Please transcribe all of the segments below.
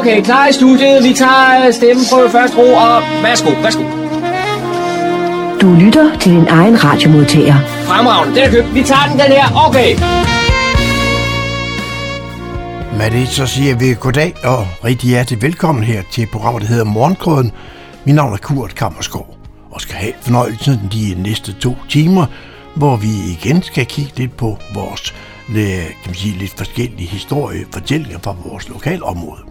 Okay, klar i studiet. Vi tager øh, stemmen på først ro, og værsgo, værsgo. Du lytter til din egen radiomodtager. Fremragende, den er købt. Vi tager den, den her. Okay. Med det så siger vi goddag og rigtig hjertelig velkommen her til programmet, der hedder Morgenkrøden. Mit navn er Kurt Kammerskov og skal have fornøjelsen de næste to timer, hvor vi igen skal kigge lidt på vores kan man sige, lidt forskellige historie, fortællinger fra vores lokalområde.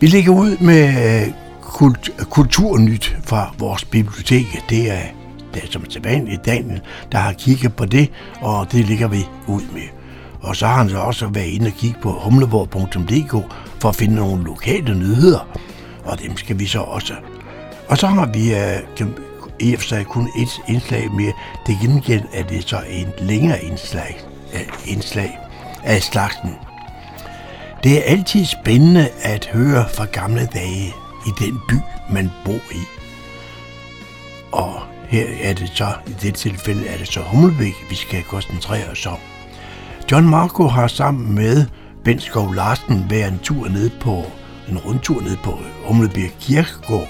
Vi ligger ud med øh, kult, kulturnyt fra vores bibliotek. Det er, det er som sædvanligt Daniel, der har kigget på det, og det ligger vi ud med. Og så har han så også været inde og kigge på humleborg.dk for at finde nogle lokale nyheder, og dem skal vi så også. Og så har vi uh, i og for sig kun et indslag mere. Det gengæld er det så en længere indslag, uh, indslag af slagten. Det er altid spændende at høre fra gamle dage i den by, man bor i. Og her er det så, i det tilfælde er det så Hummelbæk, vi skal koncentrere os om. John Marco har sammen med Ben Skov Larsen været en tur ned på en rundtur ned på Humlebjerg Kirkegård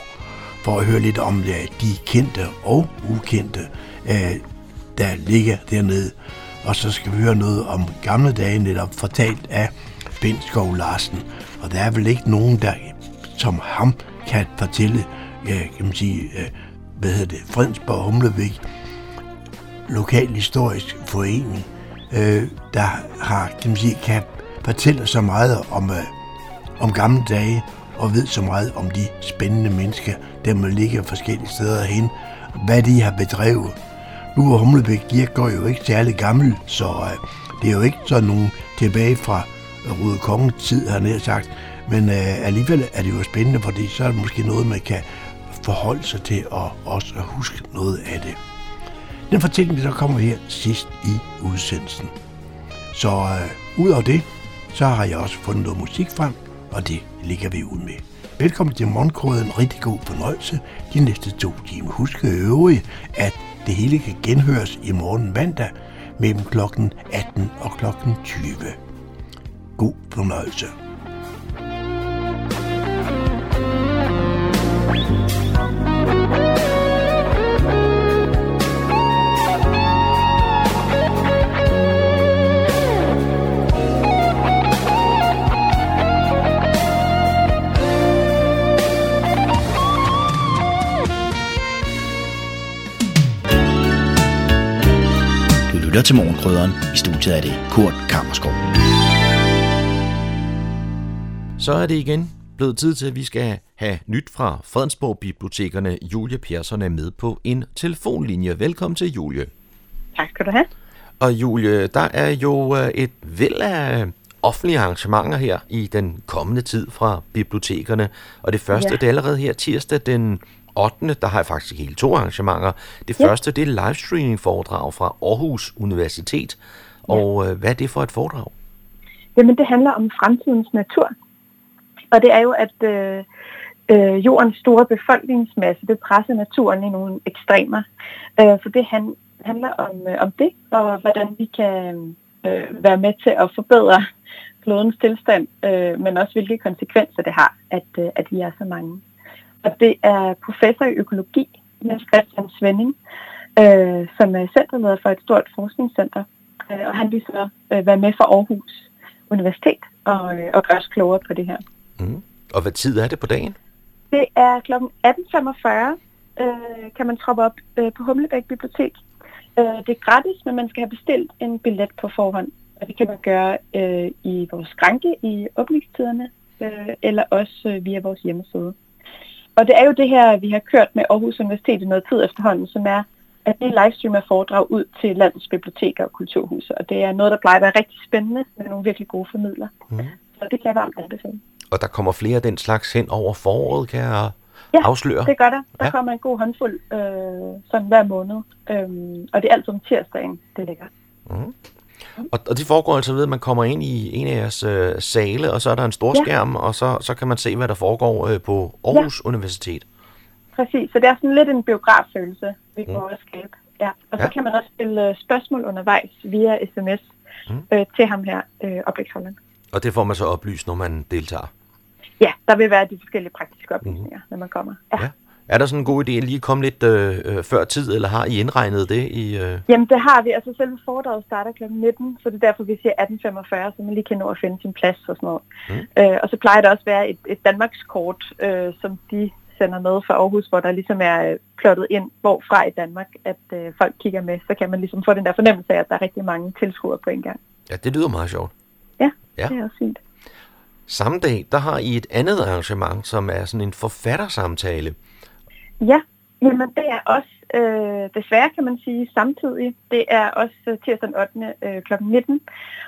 for at høre lidt om de kendte og ukendte, øh, der ligger dernede. Og så skal vi høre noget om gamle dage netop fortalt af Bentkov Larsen. Og der er vel ikke nogen, der som ham kan fortælle, øh, kan man sige, øh, hvad hedder det, Fredensborg Humlevæk, lokal historisk forening, øh, der har, kan man sige, kan fortælle så meget om, øh, om gamle dage, og ved så meget om de spændende mennesker, der må ligge forskellige steder hen, hvad de har bedrevet. Nu er Humlebæk Kirkegård jo ikke særlig gammel, så øh, det er jo ikke sådan nogen tilbage fra Røde Kongetid, har jeg sagt. Men øh, alligevel er det jo spændende, fordi så er det måske noget, man kan forholde sig til og også at huske noget af det. Den fortælling, der kommer her sidst i udsendelsen. Så øh, ud af det, så har jeg også fundet noget musik frem, og det ligger vi ud med. Velkommen til Morgenkrøden. Rigtig god fornøjelse de næste to timer. Husk øvrigt, at det hele kan genhøres i morgen mandag mellem klokken 18 og klokken 20. God fornøjelse. lytter til Morgenkrydderen. I studiet er det Kurt Kammerskov. Så er det igen blevet tid til, at vi skal have nyt fra Fredensborg Bibliotekerne. Julie Persson er med på en telefonlinje. Velkommen til, Julie. Tak skal du have. Og Julie, der er jo et væld af offentlige arrangementer her i den kommende tid fra bibliotekerne. Og det første, ja. det er allerede her tirsdag den 8. der har jeg faktisk hele to arrangementer. Det ja. første, det er livestreaming foredrag fra Aarhus Universitet. Og ja. øh, hvad er det for et foredrag? Jamen, det handler om fremtidens natur. Og det er jo, at øh, øh, jordens store befolkningsmasse, det presser naturen i nogle ekstremer. Øh, så det han, handler om, øh, om det, og hvordan vi kan øh, være med til at forbedre klodens tilstand, øh, men også hvilke konsekvenser det har, at, øh, at vi er så mange og det er professor i økologi, Jens Christian Svending, øh, som er centerleder for et stort forskningscenter. Øh, og han vil så øh, være med fra Aarhus Universitet og, øh, og gøre os klogere på det her. Mm. Og hvad tid er det på dagen? Det er kl. 18.45, øh, kan man troppe op øh, på Humlebæk Bibliotek. Øh, det er gratis, men man skal have bestilt en billet på forhånd. Og det kan man gøre øh, i vores skranke i åbningstiderne, øh, eller også øh, via vores hjemmeside. Og det er jo det her, vi har kørt med Aarhus Universitet i noget tid efterhånden, som er, at det livestreamer foredrag ud til landets biblioteker og kulturhuse. Og det er noget, der plejer at være rigtig spændende med nogle virkelig gode formidler. Mm. Så det kan jeg varmt anbefale. Og der kommer flere af den slags hen over foråret, kan jeg ja, afsløre? det gør der. Der ja. kommer en god håndfuld øh, sådan hver måned. Øhm, og det er altid om tirsdagen, det ligger. Mm. Og, og det foregår altså ved, at man kommer ind i en af jeres øh, sale, og så er der en stor ja. skærm, og så, så kan man se, hvad der foregår øh, på Aarhus ja. Universitet. Præcis, så det er sådan lidt en biograffølelse, vi mm. at skabe. Ja. Og ja. så kan man også stille øh, spørgsmål undervejs via sms mm. øh, til ham her, øh, oplægsholderen. Og det får man så oplyst, når man deltager. Ja, der vil være de forskellige praktiske oplysninger, mm. når man kommer. Ja. Ja. Er der sådan en god idé at lige komme lidt øh, øh, før tid, eller har I indregnet det i... Øh... Jamen, det har vi. Altså, selve foredraget starter kl. 19, så det er derfor, vi siger 18.45, så man lige kan nå at finde sin plads og sådan noget. Mm. Øh, og så plejer der også at være et, et Danmarkskort, øh, som de sender med fra Aarhus, hvor der ligesom er øh, plottet ind, hvorfra i Danmark, at øh, folk kigger med. Så kan man ligesom få den der fornemmelse af, at der er rigtig mange tilskuere på en gang. Ja, det lyder meget sjovt. Ja, Ja. det er også fint. Samme dag, der har I et andet arrangement, som er sådan en forfattersamtale. Ja, jamen det er også, øh, desværre kan man sige, samtidig. Det er også øh, tirsdag den 8. Øh, kl. 19.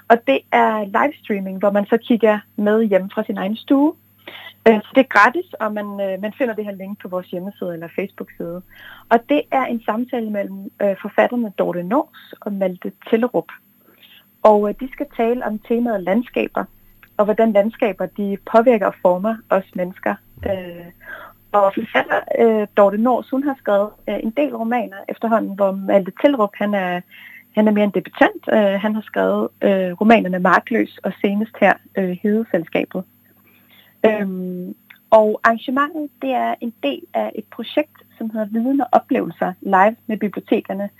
Og det er livestreaming, hvor man så kigger med hjemme fra sin egen stue. Øh, så det er gratis, og man, øh, man finder det her link på vores hjemmeside eller Facebook-side. Og det er en samtale mellem øh, forfatterne Dorte Nors og Malte Tellerup. Og øh, de skal tale om temaet landskaber, og hvordan landskaber de påvirker og former os mennesker. Øh, og forfatter øh, Dorte Nors, hun har skrevet øh, en del romaner efterhånden, hvor Malte Tilrup, han er, han er mere en debutant. Øh, han har skrevet øh, romanerne Markløs og senest her øh, Hedeselskabet. Øhm, og arrangementet det er en del af et projekt, som hedder Viden og Oplevelser live med bibliotekerne,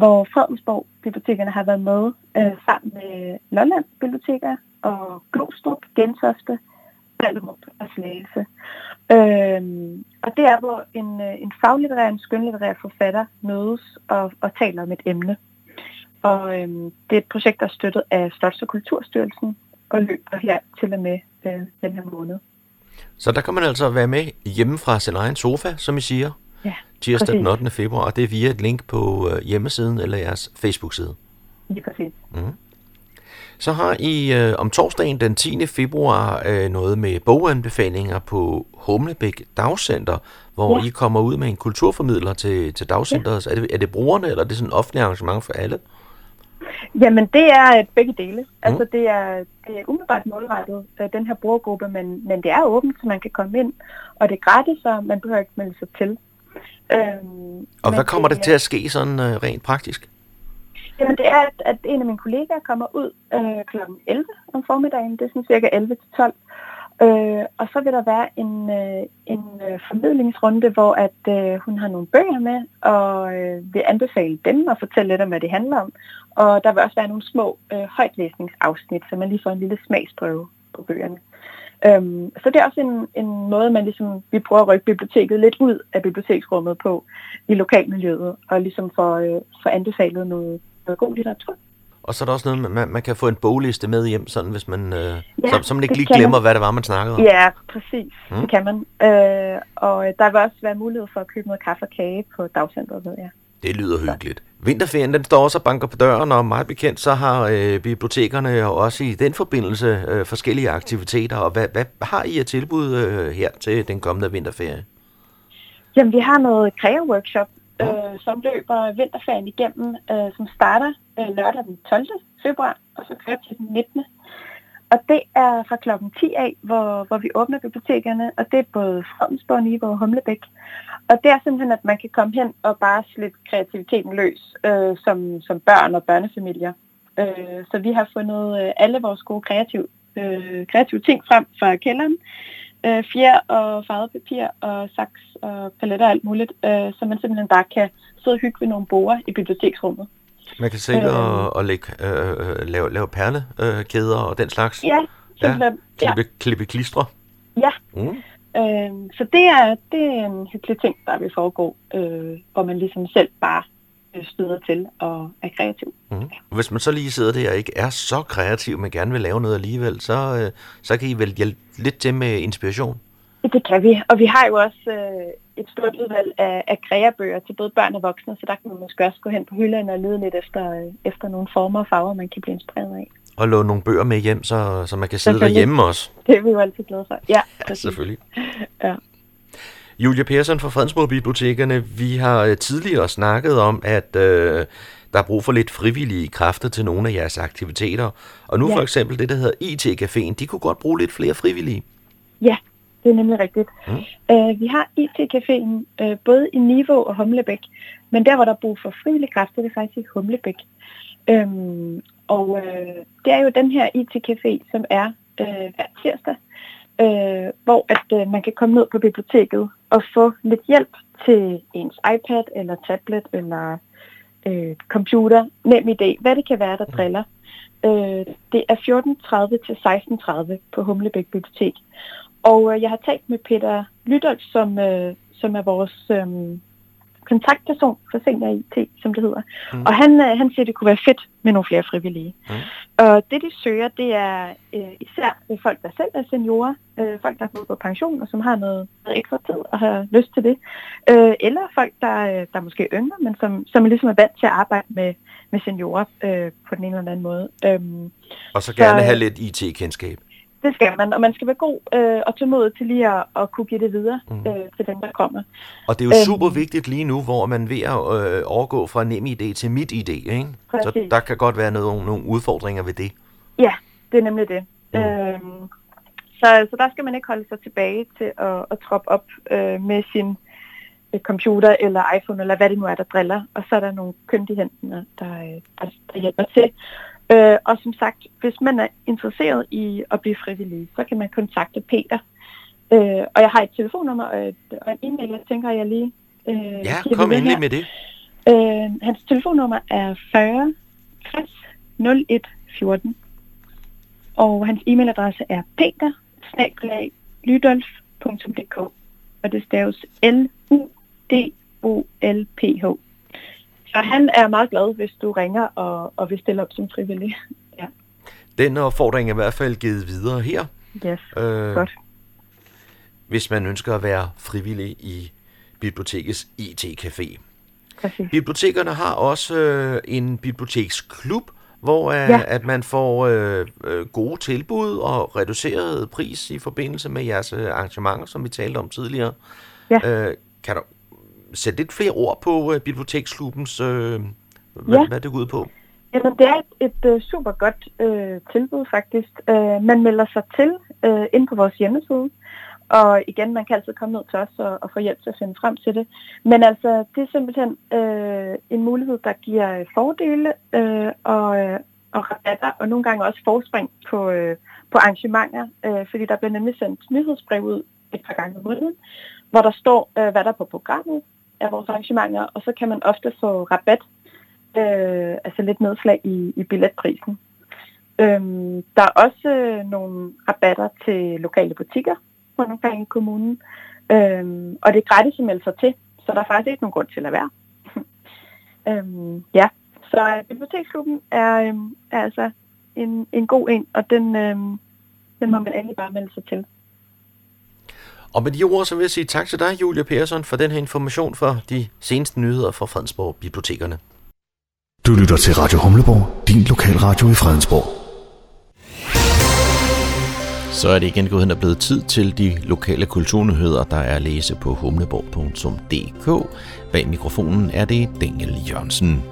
hvor Fredensborg Bibliotekerne har været med øh, sammen med Lolland Biblioteker og Glostrup, Gentofte, Ballerup og Slagelse. Øh, og det er, hvor en, øh, en faglitterær og en skønlitterær forfatter mødes og, og taler om et emne. Og øh, det er et projekt, der er støttet af Slots- og Kulturstyrelsen og løber her til og med øh, den her måned. Så der kan man altså være med hjemmefra sin egen sofa, som I siger, Ja, tirsdag den præcis. 8. februar, og det er via et link på øh, hjemmesiden eller jeres Facebook-side. Lige præcis. Så har I øh, om torsdagen den 10. februar øh, noget med boganbefalinger på Humlebæk Dagcenter, hvor Ja. I kommer ud med en kulturformidler til, til dagcenteret. Er, det, er det brugerne, eller er det sådan et offentligt arrangement for alle? Jamen, det er øh, begge dele. Altså, det er, det er umiddelbart målrettet øh, den her brugergruppe, men, men det er åbent, så man kan komme ind, og det er gratis, så man behøver ikke melde sig til. Øhm, Og hvad kommer det er- til at ske sådan øh, rent praktisk? Jamen, det er, at, at en af mine kollegaer kommer ud øh, kl. 11 om formiddagen. Det er sådan cirka 11 til 12. Øh, og så vil der være en, øh, en øh, formidlingsrunde, hvor at øh, hun har nogle bøger med, og øh, vil anbefale dem og fortælle lidt om, hvad det handler om. Og der vil også være nogle små øh, højtlæsningsafsnit, så man lige får en lille smagsprøve på bøgerne. Øhm, så det er også en, en måde, man ligesom, vi prøver at rykke biblioteket lidt ud af biblioteksrummet på i lokalmiljøet, og ligesom får, øh, får anbefalet noget, noget god litteratur. Og så er der også noget, man, man kan få en bogliste med hjem, sådan hvis man, øh, Ja, så, så man ikke lige glemmer, man. hvad det var, man snakkede om. Ja, præcis. Mm. Det kan man. Øh, og der vil også være mulighed for at købe noget kaffe og kage på dagcenteret, ved jeg. Det lyder hyggeligt. Vinterferien, den står også og banker på døren, og meget bekendt, så har øh, bibliotekerne også i den forbindelse øh, forskellige aktiviteter. Og hvad, hvad har I at tilbud øh, her til den kommende vinterferie? Jamen, vi har noget kræve-workshop, øh, som løber vinterferien igennem, øh, som starter øh, lørdag den 12. februar, og så kører til den 19. Og det er fra klokken 10 af, hvor, hvor vi åbner bibliotekerne, og det er både Fredensborg, Niveau og Humlebæk. Og det er simpelthen, at man kan komme hen og bare slippe kreativiteten løs øh, som, som børn og børnefamilier. Øh, så vi har fundet øh, alle vores gode kreative, øh, kreative ting frem fra kælderen. Øh, fjer og farvet papir og saks og paletter og alt muligt, øh, så man simpelthen bare kan sidde og hygge ved nogle borer i biblioteksrummet. Man kan sidde Øh. og, og lægge, øh, øh, lave, lave perlekæder øh, kæder og den slags. Ja, simpelthen. Ja. Klippe, klippe klistre. ja. Mm. Øh, så det er, det er en hyggelig ting, der vil foregå, øh, hvor man ligesom selv bare øh, støder til og er kreativ. Mm. Hvis man så lige sidder der og ikke er så kreativ, men gerne vil lave noget alligevel, så, øh, så kan I vel hjælpe lidt til med inspiration. Det kan vi, og vi har jo også øh, et stort udvalg af, af kreabøger til både børn og voksne, så der kan man måske også gå hen på hylderne og lede lidt efter, øh, efter nogle former og farver, man kan blive inspireret af. Og låne nogle bøger med hjem, så, så man kan sidde derhjemme også. Det er vi jo altid glade for. Ja, Ja, selvfølgelig. Ja. Julia Persson fra Fredensborg Bibliotekerne, vi har øh, tidligere snakket om, at øh, der er brug for lidt frivillige kræfter til nogle af jeres aktiviteter. Og nu Ja. for eksempel det, der hedder IT-caféen, de kunne godt bruge lidt flere frivillige. Ja, det er nemlig rigtigt. Mm. Øh, vi har IT-caféen øh, både i Niveau og Humlebæk, men der, hvor der er brug for frivillige kræfter, det er faktisk i Humlebæk. Øhm, Og øh, det er jo den her IT-café, som er øh, hver tirsdag, øh, hvor at øh, man kan komme ned på biblioteket og få lidt hjælp til ens iPad eller tablet eller øh, computer, nem idé, hvad det kan være, der driller. Øh, det er 14.30 til 16.30 på Humlebæk Bibliotek. Og øh, jeg har talt med Peter Lydolf, som, øh, som er vores øh, kontaktperson for Senior IT, som det hedder. Mm. Og han, øh, han siger, at det kunne være fedt med nogle flere frivillige. Mm. Og det, de søger, det er øh, især folk, der selv er seniorer, øh, folk, der er gået på pension, og som har noget, ekstra tid og har lyst til det. Øh, eller folk, der, øh, der er måske yngre, men som, som ligesom er vant til at arbejde med, med seniorer øh, på den ene eller anden måde. Øhm, og så gerne så, have lidt IT-kendskab. Det skal man, og man skal være god øh, og tålmodig til lige at, at kunne give det videre mm. øh, til dem, der kommer. Og det er jo øhm, super vigtigt lige nu, hvor man ved at øh, overgå fra nem idé til mit idé, ikke? Præcis. Så der kan godt være noget, nogle udfordringer ved det. Ja, det er nemlig det. Mm. Øhm, så, så der skal man ikke holde sig tilbage til at, at troppe op øh, med sin øh, computer eller iPhone, eller hvad det nu er, der driller. Og så er der nogle kyndige hænder, der, øh, der, der hjælper til. Øh, og som sagt, hvis man er interesseret i at blive frivillig, så kan man kontakte Peter. Øh, og jeg har et telefonnummer og, et, og en e-mail, jeg tænker, jeg lige... Øh, ja, kom endelig med det. Øh, hans telefonnummer er 40 60 01 14. Og hans e-mailadresse er peter og det staves L-U-D-O-L-P-H. Så han er meget glad, hvis du ringer og, og vil stille op som frivillig. Ja. Den opfordring er i hvert fald givet videre her. Yes, øh, godt. Hvis man ønsker at være frivillig i bibliotekets IT-café. Præcis. Bibliotekerne har også øh, en biblioteksklub, hvor øh, ja. at man får øh, øh, gode tilbud og reduceret pris i forbindelse med jeres øh, arrangementer, som vi talte om tidligere. Ja. Øh, kan du sætte lidt flere ord på øh, biblioteksklubbens, øh, hvad, ja. hvad det går ud på? Jamen, det er et, et uh, super godt øh, tilbud faktisk. Uh, man melder sig til uh, ind på vores hjemmeside, og igen, man kan altid komme ned til os og, og få hjælp til at finde frem til det. Men altså, det er simpelthen øh, en mulighed, der giver fordele øh, og, øh, og rabatter, og nogle gange også forspring på, øh, på arrangementer, øh, fordi der bliver nemlig sendt nyhedsbrev ud et par gange om måneden, hvor der står, øh, hvad der er på programmet af vores arrangementer, og så kan man ofte få rabat, øh, altså lidt nedslag i, i billetprisen. Øhm, der er også øh, nogle rabatter til lokale butikker, rundt omkring i kommunen. Øhm, og det er gratis at melde sig til, så der er faktisk ikke nogen grund til at være. øhm, ja, så øh, biblioteksklubben er, øhm, er altså en, en god en, og den, øhm, den må man endelig bare melde sig til. Og med de ord, så vil jeg sige tak til dig, Julia Persson, for den her information for de seneste nyheder fra Fredensborg Bibliotekerne. Du lytter til Radio Humleborg, din lokalradio i Fredensborg. Så er det igen gået hen og blevet tid til de lokale kulturnyheder, der er at læse på humleborg.dk. Bag mikrofonen er det Daniel Jørgensen.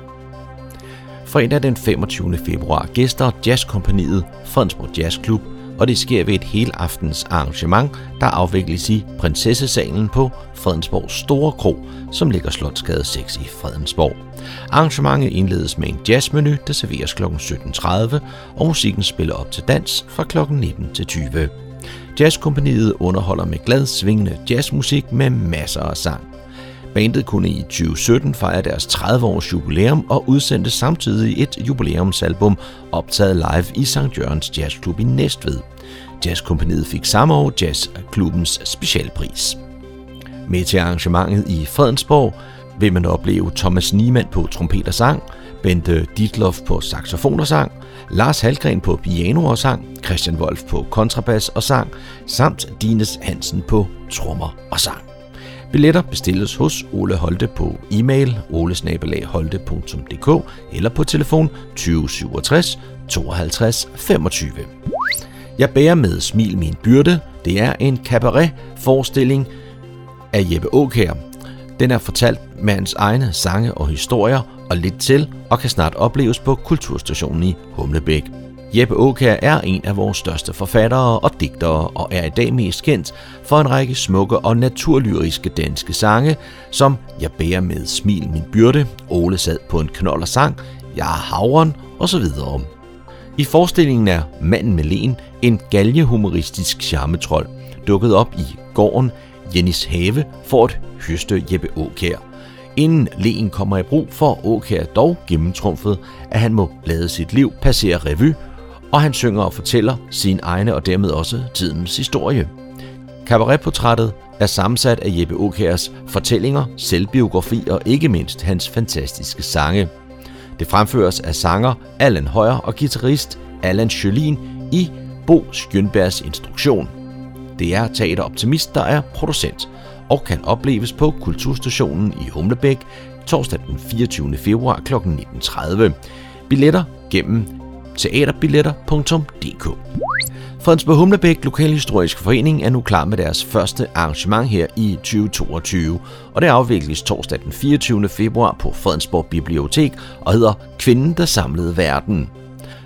Fredag den 25. februar gæster jazzkompaniet Fredensborg Jazzklub, og det sker ved et hele aftens arrangement, der afvikles i Prinsessesalen på Fredensborg Store Kro, som ligger Slotsgade 6 i Fredensborg. Arrangementet indledes med en jazzmenu, der serveres kl. 17.30, og musikken spiller op til dans fra kl. 19 til 20. Jazzkompaniet underholder med glad svingende jazzmusik med masser af sang. Bandet kunne i 2017 fejre deres 30 års jubilæum og udsendte samtidig et jubilæumsalbum optaget live i St. Jørgens Jazzklub i Næstved. Jazzkompaniet fik samme år Jazzklubbens specialpris. Med til arrangementet i Fredensborg vil man opleve Thomas Niemann på trompet og sang, Bente Ditloff på saxofon og sang, Lars Halgren på piano og sang, Christian Wolf på kontrabas og sang, samt Dines Hansen på trommer og sang. Billetter bestilles hos Ole Holte på e-mail olesnabelagholte.dk eller på telefon 2067 52 25. Jeg bærer med smil min byrde. Det er en cabaret-forestilling af Jeppe Aukær. Den er fortalt med hans egne sange og historier og lidt til, og kan snart opleves på Kulturstationen i Humlebæk. Jeppe Åkær er en af vores største forfattere og digtere og er i dag mest kendt for en række smukke og naturlyriske danske sange, som Jeg bærer med smil min byrde, Ole sad på en knold og sang, Jeg er havren osv. I forestillingen er manden med len en galgehumoristisk charmetrol, dukket op i gården Jennys Have for at høste Jeppe Åkær. Inden len kommer i brug for Åkær dog gennemtrumfet, at han må lade sit liv passere revy, og han synger og fortæller sin egne og dermed også tidens historie. Kabaretportrættet er sammensat af Jeppe Åkærs fortællinger, selvbiografi og ikke mindst hans fantastiske sange. Det fremføres af sanger Allan Højer og guitarist Allan Sjølin i Bo Skjønbergs instruktion. Det er Teater Optimist, der er producent og kan opleves på Kulturstationen i Humlebæk torsdag den 24. februar kl. 19.30. Billetter gennem teaterbilletter.dk. Fredensborg Humlebæk Lokalhistorisk Forening er nu klar med deres første arrangement her i 2022, og det afvikles torsdag den 24. februar på Fredensborg Bibliotek og hedder Kvinden, der samlede verden.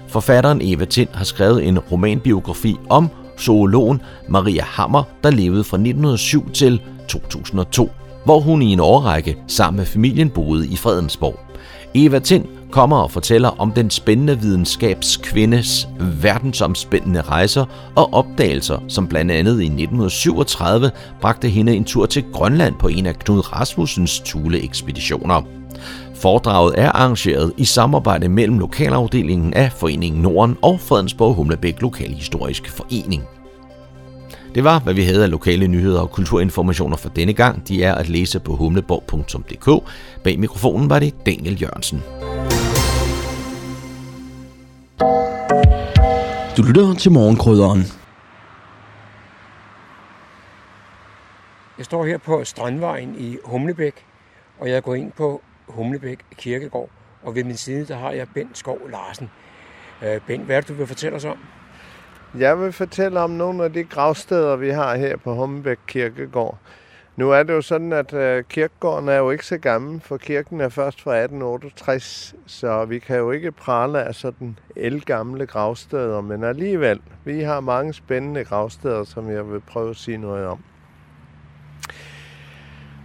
Forfatteren Eva Tind har skrevet en romanbiografi om zoologen Maria Hammer, der levede fra 1907 til 2002, hvor hun i en årrække sammen med familien boede i Fredensborg. Eva Tind kommer og fortæller om den spændende videnskabskvindes verdensomspændende rejser og opdagelser, som blandt andet i 1937 bragte hende en tur til Grønland på en af Knud Rasmussens Thule-ekspeditioner. Foredraget er arrangeret i samarbejde mellem lokalafdelingen af Foreningen Norden og Fredensborg Humlebæk Lokalhistorisk Forening. Det var, hvad vi havde af lokale nyheder og kulturinformationer for denne gang. De er at læse på humleborg.dk. Bag mikrofonen var det Daniel Jørgensen. Du lytter til morgenkrydderen. Jeg står her på Strandvejen i Humlebæk, og jeg går ind på Humlebæk Kirkegård, og ved min side der har jeg Bent Skov Larsen. Øh, Bent, hvad er det, du vil fortælle os om? Jeg vil fortælle om nogle af de gravsteder, vi har her på Humlebæk Kirkegård. Nu er det jo sådan, at øh, kirkegården er jo ikke så gammel, for kirken er først fra 1868, så vi kan jo ikke prale af sådan elgamle gravsteder, men alligevel, vi har mange spændende gravsteder, som jeg vil prøve at sige noget om.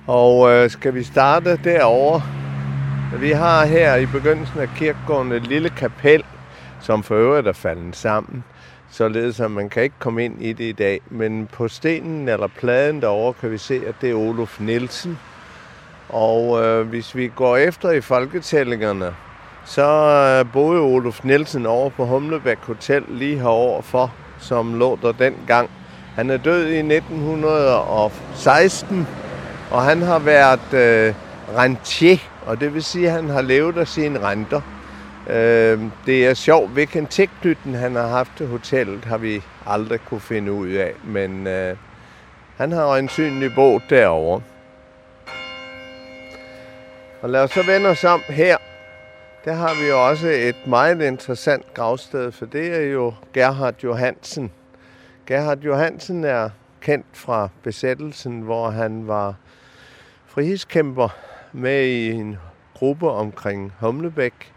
Og øh, skal vi starte derovre? Vi har her i begyndelsen af kirkegården et lille kapel, som for øvrigt er faldet sammen således at man kan ikke komme ind i det i dag. Men på stenen eller pladen derovre kan vi se, at det er Olof Nielsen. Og øh, hvis vi går efter i folketællingerne, så øh, boede Olof Nielsen over på Humlebæk Hotel lige herover for, som lå der dengang. Han er død i 1916, og han har været øh, rentier, og det vil sige, at han har levet af sine renter. Øh, det er sjovt, hvilken tilknytning han har haft til hotellet, har vi aldrig kunne finde ud af. Men øh, han har en boet derovre. Og lad os så vende os om her. Der har vi jo også et meget interessant gravsted, for det er jo Gerhard Johansen. Gerhard Johansen er kendt fra besættelsen, hvor han var frihedskæmper med i en gruppe omkring Humlebæk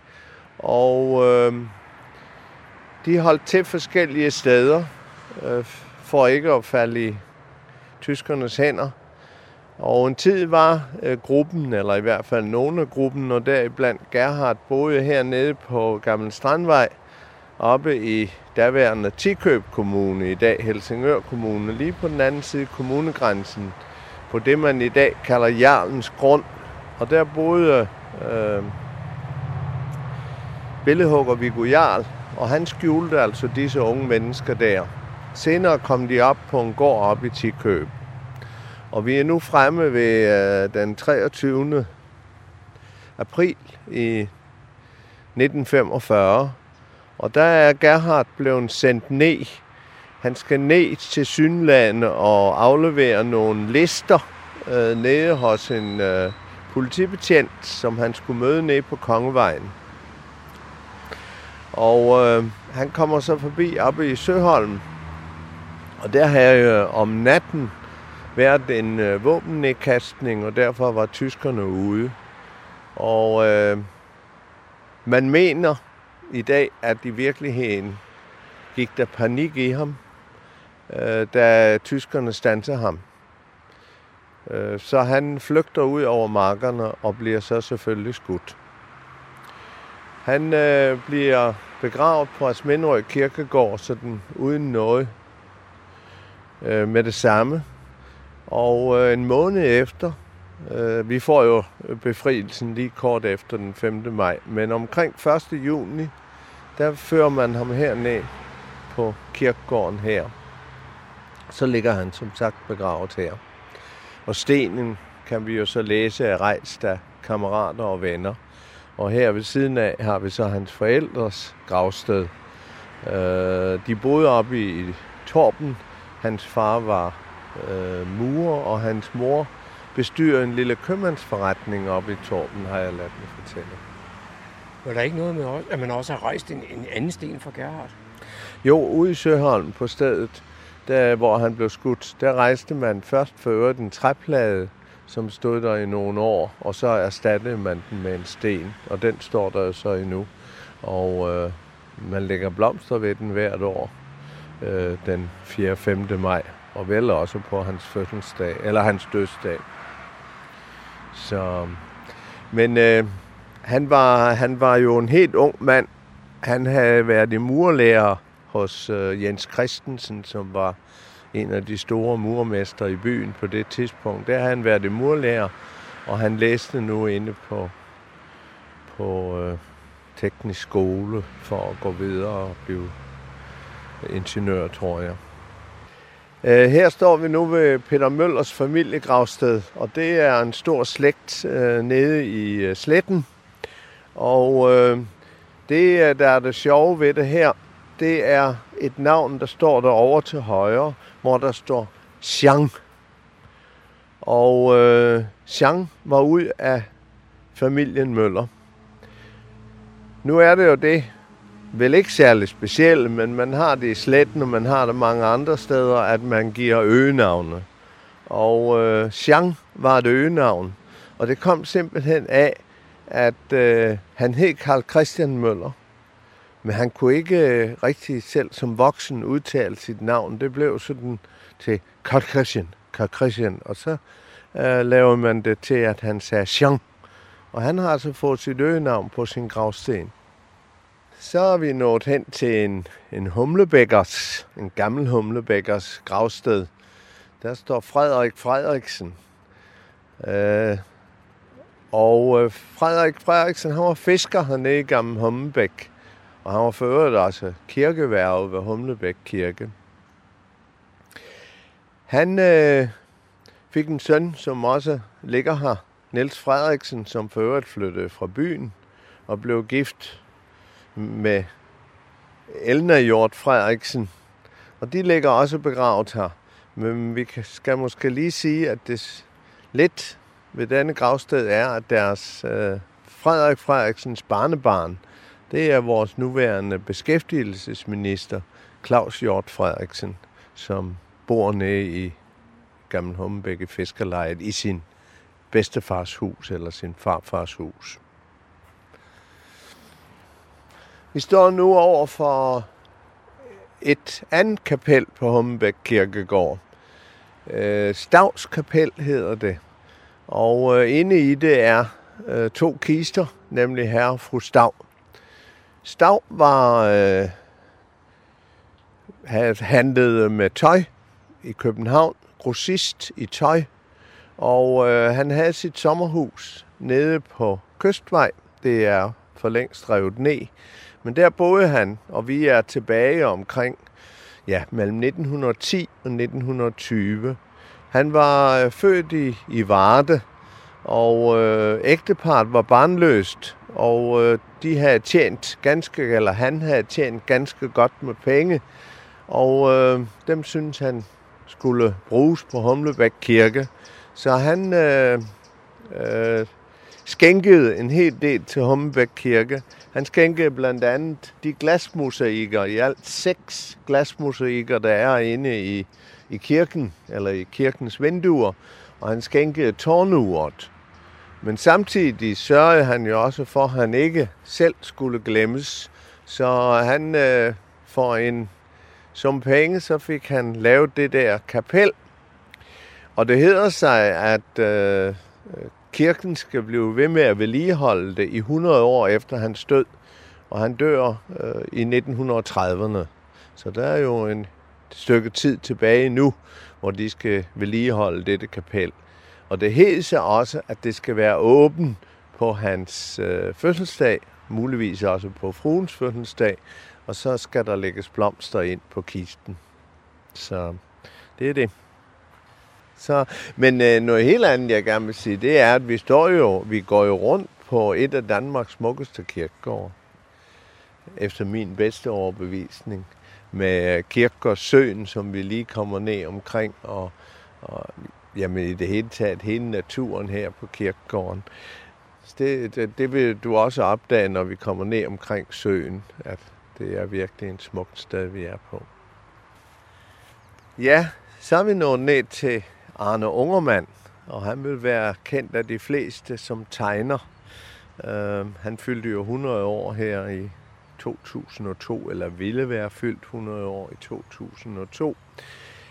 og øh, de holdt til forskellige steder, øh, for ikke at falde i tyskernes hænder. Og en tid var øh, gruppen, eller i hvert fald nogle af gruppen, og deriblandt Gerhard boede hernede på Gammel Strandvej, oppe i daværende Tikøb Kommune, i dag Helsingør Kommune, lige på den anden side kommunegrænsen, på det man i dag kalder Jarlens Grund. Og der boede øh, billedhugger Viggo Jarl, og han skjulte altså disse unge mennesker der. Senere kom de op på en gård op i Tikøb. Og vi er nu fremme ved øh, den 23. april i 1945. Og der er Gerhard blevet sendt ned. Han skal ned til Synlande og aflevere nogle lister øh, nede hos en øh, politibetjent, som han skulle møde ned på Kongevejen. Og øh, han kommer så forbi oppe i Søholm. Og der har øh, om natten været en øh, våbennedkastning, og derfor var tyskerne ude. Og øh, man mener i dag, at i virkeligheden gik der panik i ham, øh, da tyskerne stansede ham. Øh, så han flygter ud over markerne og bliver så selvfølgelig skudt. Han øh, bliver begravet på Asmindrøg Kirkegård, sådan uden noget øh, med det samme. Og øh, en måned efter, øh, vi får jo befrielsen lige kort efter den 5. maj, men omkring 1. juni, der fører man ham herned på kirkegården her. Så ligger han som sagt begravet her. Og stenen kan vi jo så læse er rejst af kammerater og venner. Og her ved siden af har vi så hans forældres gravsted. Øh, de boede oppe i Torben. Hans far var øh, murer, og hans mor bestyrer en lille købmandsforretning oppe i Torben, har jeg ladet mig fortælle. Var der ikke noget med, at man også har rejst en, en anden sten for Gerhard? Jo, ude i Søholm på stedet, der, hvor han blev skudt, der rejste man først for øvrigt en træplade, som stod der i nogle år, og så erstattede man den med en sten, og den står der jo så endnu. Og øh, man lægger blomster ved den hvert år, øh, den 4. og 5. maj, og vel også på hans fødselsdag, eller hans dødsdag. Så, men øh, han, var, han var jo en helt ung mand. Han havde været i murlærer hos øh, Jens Christensen, som var en af de store murmester i byen på det tidspunkt. Der har han været murlærer, og han læste nu inde på, på øh, teknisk skole for at gå videre og blive ingeniør, tror jeg. Øh, her står vi nu ved Peter Møllers familiegravsted, og det er en stor slægt øh, nede i øh, sletten. Og øh, det, øh, der er det sjove ved det her, det er et navn, der står derovre til højre, hvor der står Xiang. Og øh, Xiang var ud af familien Møller. Nu er det jo det, vel ikke særlig specielt, men man har det i sletten, og man har det mange andre steder, at man giver øgenavne. Og øh, Xiang var et øgenavn, og det kom simpelthen af, at øh, han hed Karl Christian Møller. Men han kunne ikke øh, rigtig selv som voksen udtale sit navn. Det blev sådan til Carl Christian, Carl Christian. Og så øh, laver man det til, at han sagde Jean. Og han har altså fået sit øgenavn på sin gravsten. Så er vi nået hen til en, en humlebækkers, en gammel humlebækkers gravsted. Der står Frederik Frederiksen. Øh, og øh, Frederik Frederiksen, han var fisker hernede i Gammel Humlebæk. Og han var for øvrigt altså også kirkeværve ved Humlebæk Kirke. Han øh, fik en søn, som også ligger her, Niels Frederiksen, som for øvrigt flyttede fra byen og blev gift med Elna Hjort Frederiksen. Og de ligger også begravet her. Men vi skal måske lige sige, at det lidt ved denne gravsted er, at deres øh, Frederik Frederiksens barnebarn, det er vores nuværende beskæftigelsesminister, Claus Hjort Frederiksen, som bor nede i Gammel Hummebæk i Fiskerlejet i sin bedstefars hus eller sin farfars hus. Vi står nu over for et andet kapel på Hummebæk Kirkegård. Øh, Stavs kapel hedder det. Og øh, inde i det er øh, to kister, nemlig herre og fru Stav. Stav var øh, havde handlet med tøj i København, grossist i tøj, og øh, han havde sit sommerhus nede på Kystvej. Det er for længst revet ned. Men der boede han, og vi er tilbage omkring ja, mellem 1910 og 1920. Han var øh, født i, i Varde, og øh, ægteparet var barnløst, og øh, de havde tjent ganske, eller han havde tjent ganske godt med penge, og øh, dem synes han skulle bruges på Humlebæk Kirke. Så han øh, øh, skænkede en hel del til Humlebæk Kirke. Han skænkede blandt andet de glasmosaikker, i alt seks glasmosaikker, der er inde i, i kirken, eller i kirkens vinduer, og han skænkede tårnuret. Men samtidig sørgede han jo også for, at han ikke selv skulle glemmes. Så han øh, for en som penge, så fik han lavet det der kapel. Og det hedder sig, at øh, kirken skal blive ved med at vedligeholde det i 100 år efter hans død. og han dør øh, i 1930'erne. Så der er jo en stykke tid tilbage nu, hvor de skal vedligeholde dette kapel. Og det hedder sig også, at det skal være åben på hans øh, fødselsdag, muligvis også på fruens fødselsdag, og så skal der lægges blomster ind på kisten. Så det er det. Så, men øh, noget helt andet, jeg gerne vil sige, det er, at vi står jo, vi går jo rundt på et af Danmarks smukkeste kirkegårde, efter min bedste overbevisning, med øh, Kirkegårdssøen, som vi lige kommer ned omkring, og, og jamen, i det hele taget hele naturen her på kirkegården. Det, det, det vil du også opdage, når vi kommer ned omkring søen, at det er virkelig en smukt sted, vi er på. Ja, så er vi nået ned til Arne Ungermand, og han vil være kendt af de fleste som tegner. Uh, han fyldte jo 100 år her i 2002, eller ville være fyldt 100 år i 2002.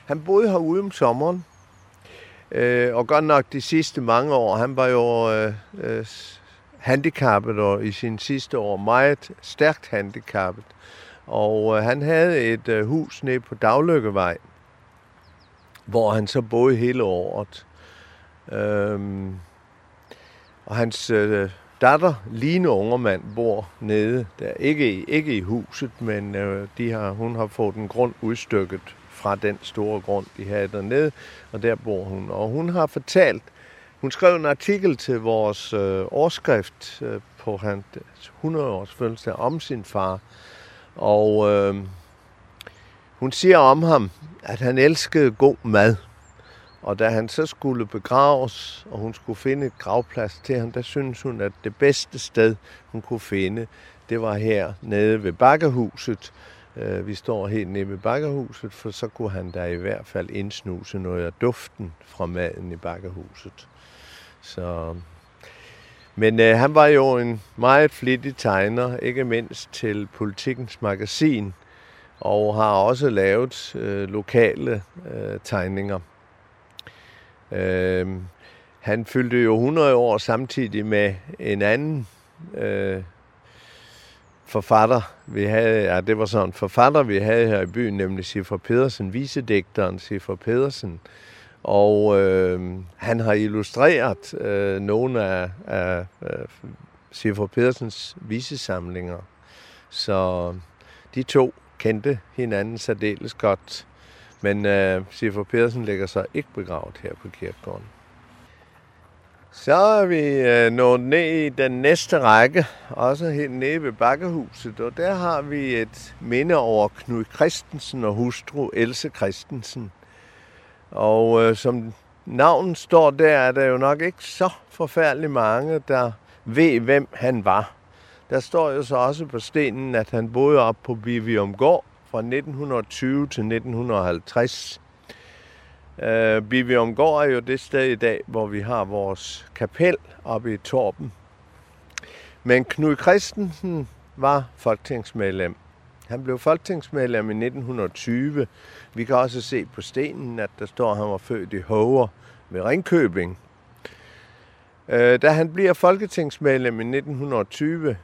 Han boede herude om sommeren, Øh, og godt nok de sidste mange år. Han var jo øh, øh handicappet, og i sin sidste år meget stærkt handicappet. Og øh, han havde et øh, hus nede på Daglykkevej, hvor han så boede hele året. Øhm, og hans øh, datter, Line Ungermand, bor nede der. Ikke i, ikke i huset, men øh, de har, hun har fået en grund udstykket fra den store grund, de havde dernede, og der bor hun. Og hun har fortalt, hun skrev en artikel til vores øh, årskrift øh, på hans 100-års fødselsdag om sin far, og øh, hun siger om ham, at han elskede god mad. Og da han så skulle begraves, og hun skulle finde et gravplads til ham, der synes hun, at det bedste sted, hun kunne finde, det var her nede ved bakkehuset. Øh, vi står helt nede ved bakkerhuset, for så kunne han da i hvert fald indsnuse noget af duften fra maden i bakkerhuset. Så men øh, han var jo en meget flittig tegner, ikke mindst til Politikens Magasin, og har også lavet øh, lokale øh, tegninger. Øh, han fyldte jo 100 år samtidig med en anden øh, forfatter, vi havde, ja, det var sådan en forfatter, vi havde her i byen, nemlig Sifra Pedersen, visedigteren Sifra Pedersen. Og øh, han har illustreret øh, nogle af, af, af Sifra Pedersens visesamlinger. Så de to kendte hinanden særdeles godt. Men øh, Sifra Pedersen ligger så ikke begravet her på kirkegården. Så er vi øh, nået ned i den næste række, også helt nede ved Bakkehuset, og der har vi et minde over Knud Christensen og hustru Else Christensen. Og øh, som navnet står der, er der jo nok ikke så forfærdeligt mange, der ved, hvem han var. Der står jo så også på stenen, at han boede op på Bivium Gård fra 1920 til 1950. Øh, uh, Bivium Gård er jo det sted i dag, hvor vi har vores kapel oppe i Torben. Men Knud Christensen var folketingsmedlem. Han blev folketingsmedlem i 1920. Vi kan også se på stenen, at der står, at han var født i Hover ved Ringkøbing. Uh, da han bliver folketingsmedlem i 1920,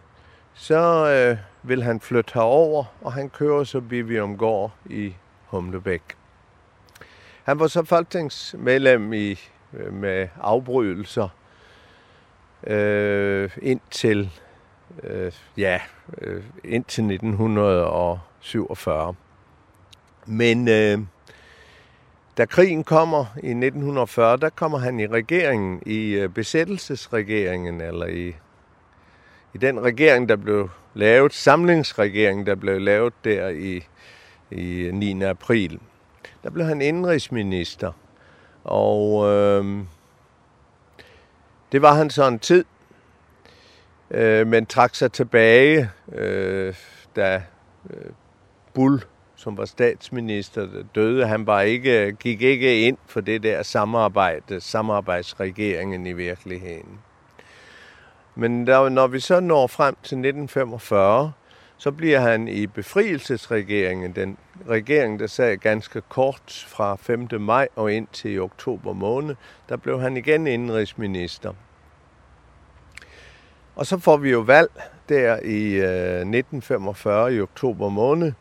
så øh, vil han flytte herover, og han kører så Bivium Gård i Humlebæk. Han var så folketingsmedlem i, øh, med afbrydelser øh, indtil, øh, ja, øh, indtil 1947. Men øh, da krigen kommer i 1940, der kommer han i regeringen, i øh, besættelsesregeringen, eller i i den regering, der blev lavet, samlingsregeringen, der blev lavet der i, i 9. april, der blev han indrigsminister. Og øh, det var han så en tid, øh, men trak sig tilbage, øh, da øh, Bull, som var statsminister, døde. Han var ikke, gik ikke ind for det der samarbejde, samarbejdsregeringen i virkeligheden. Men der, når vi så når frem til 1945, så bliver han i befrielsesregeringen, den regering, der sad ganske kort fra 5. maj og ind til oktober måned, der blev han igen indrigsminister. Og så får vi jo valg der i øh, 1945 i oktober måned,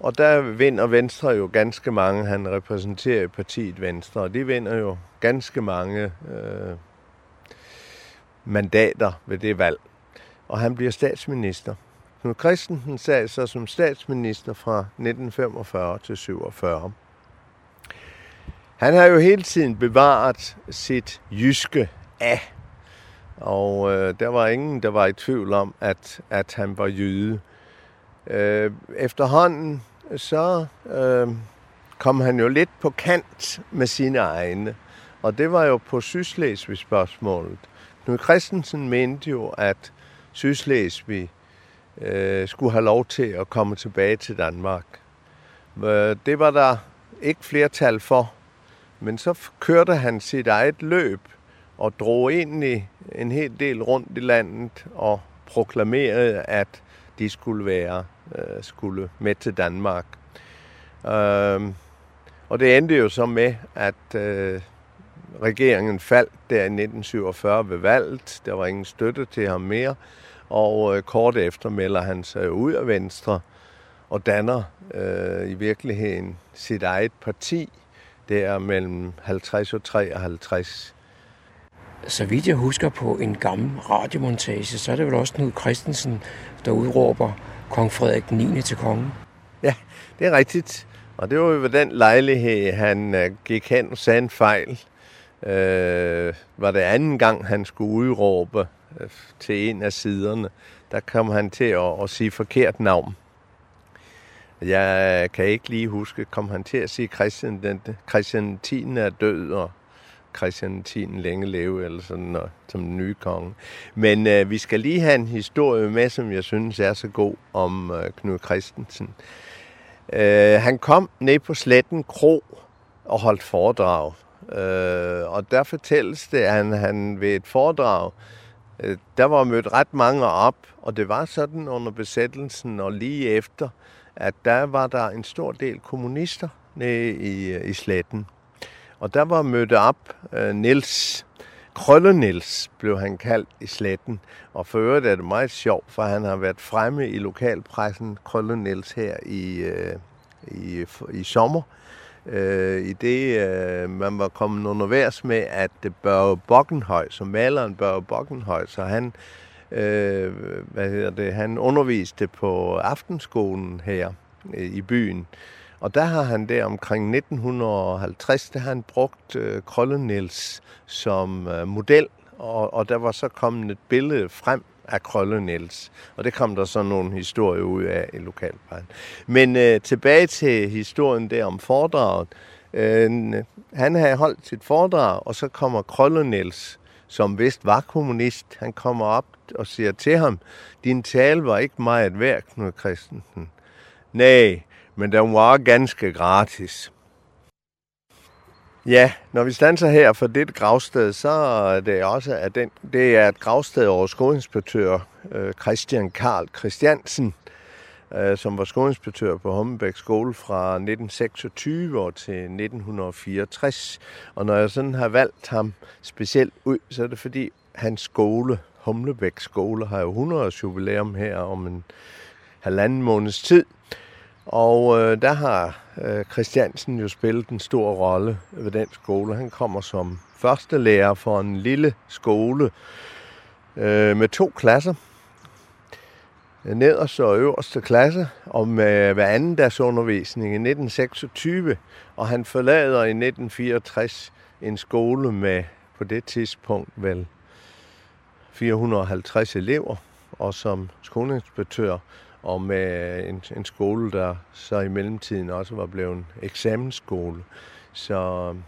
og der vinder Venstre jo ganske mange. Han repræsenterer partiet Venstre, og de vinder jo ganske mange øh, mandater ved det valg. Og han bliver statsminister. Knud Christensen sad så som statsminister fra 1945 til 47. Han har jo hele tiden bevaret sit jyske af. Og øh, der var ingen, der var i tvivl om, at, at han var jøde. Øh, efterhånden så øh, kom han jo lidt på kant med sine egne. Og det var jo på Sydslesvig spørgsmålet. Knud Christensen mente jo, at Sydslesvig øh, skulle have lov til at komme tilbage til Danmark. Øh, det var der ikke flertal for, men så kørte han sit eget løb og drog egentlig en hel del rundt i landet og proklamerede, at de skulle være øh, skulle med til Danmark. Øh, og det endte jo så med, at øh, regeringen faldt der i 1947 ved valget. Der var ingen støtte til ham mere. Og øh, kort efter melder han sig ud af Venstre og danner øh, i virkeligheden sit eget parti der mellem 50 og 53. Så vidt jeg husker på en gammel radiomontage, så er det vel også Knud Christensen, der udråber kong Frederik 9. til kongen. Ja, det er rigtigt. Og det var jo ved den lejlighed, han uh, gik hen og sagde en fejl. Uh, var det anden gang, han skulle udråbe til en af siderne. Der kom han til at, at sige forkert navn. Jeg kan ikke lige huske, kom han til at sige, Christian, den, Christian 10. er død, og Christian 10. længe leve, eller sådan og, som den nye konge. Men øh, vi skal lige have en historie med, som jeg synes er så god, om øh, Knud Christensen. Øh, han kom ned på Sletten Kro og holdt foredrag. Øh, og der fortælles det, at han, han ved et foredrag, Øh, der var mødt ret mange op, og det var sådan under besættelsen og lige efter, at der var der en stor del kommunister nede i, øh, i sletten. Og der var mødt op øh, uh, Nils, Krølle Nils blev han kaldt i sletten. Og for øvrigt er det meget sjovt, for han har været fremme i lokalpressen, Krølle Nils her i, uh, i, i sommer øh, I det øh, man var kommet underværs med, at Børge Bokkenhøj, som maleren Børge Bokkenhøj, så han øh, hvad hedder det, han underviste på aftenskolen her øh, i byen. Og der har han der omkring 1950, der har han brugt øh, Krølle Niels som øh, model, og, og der var så kommet et billede frem af Krølle Niels. Og det kom der så nogle historier ud af i lokalpressen. Men øh, tilbage til historien der om foredraget. Øh, han havde holdt sit foredrag, og så kommer Krølle Niels, som vist var kommunist. Han kommer op og siger til ham, din tale var ikke meget værd, Knud Christensen. Nej, men den var ganske gratis. Ja, når vi standser her for det gravsted, så er det også at den, det er et gravsted over skolinspektør øh, Christian Karl Christiansen, øh, som var skolinspektør på Hommebæk skole fra 1926 til 1964. Og når jeg sådan har valgt ham specielt ud, så er det fordi hans skole Humlebæk skole har jo 100 års jubilæum her om en halvanden måneds tid. Og øh, der har øh, Christiansen jo spillet en stor rolle ved den skole. Han kommer som første lærer for en lille skole øh, med to klasser. Nederste og øverste klasse, og med hver anden deres undervisning i 1926. Og han forlader i 1964 en skole med på det tidspunkt vel 450 elever, og som skoleinspektør, og med en, en skole, der så i mellemtiden også var blevet en eksamensskole. Så øhm,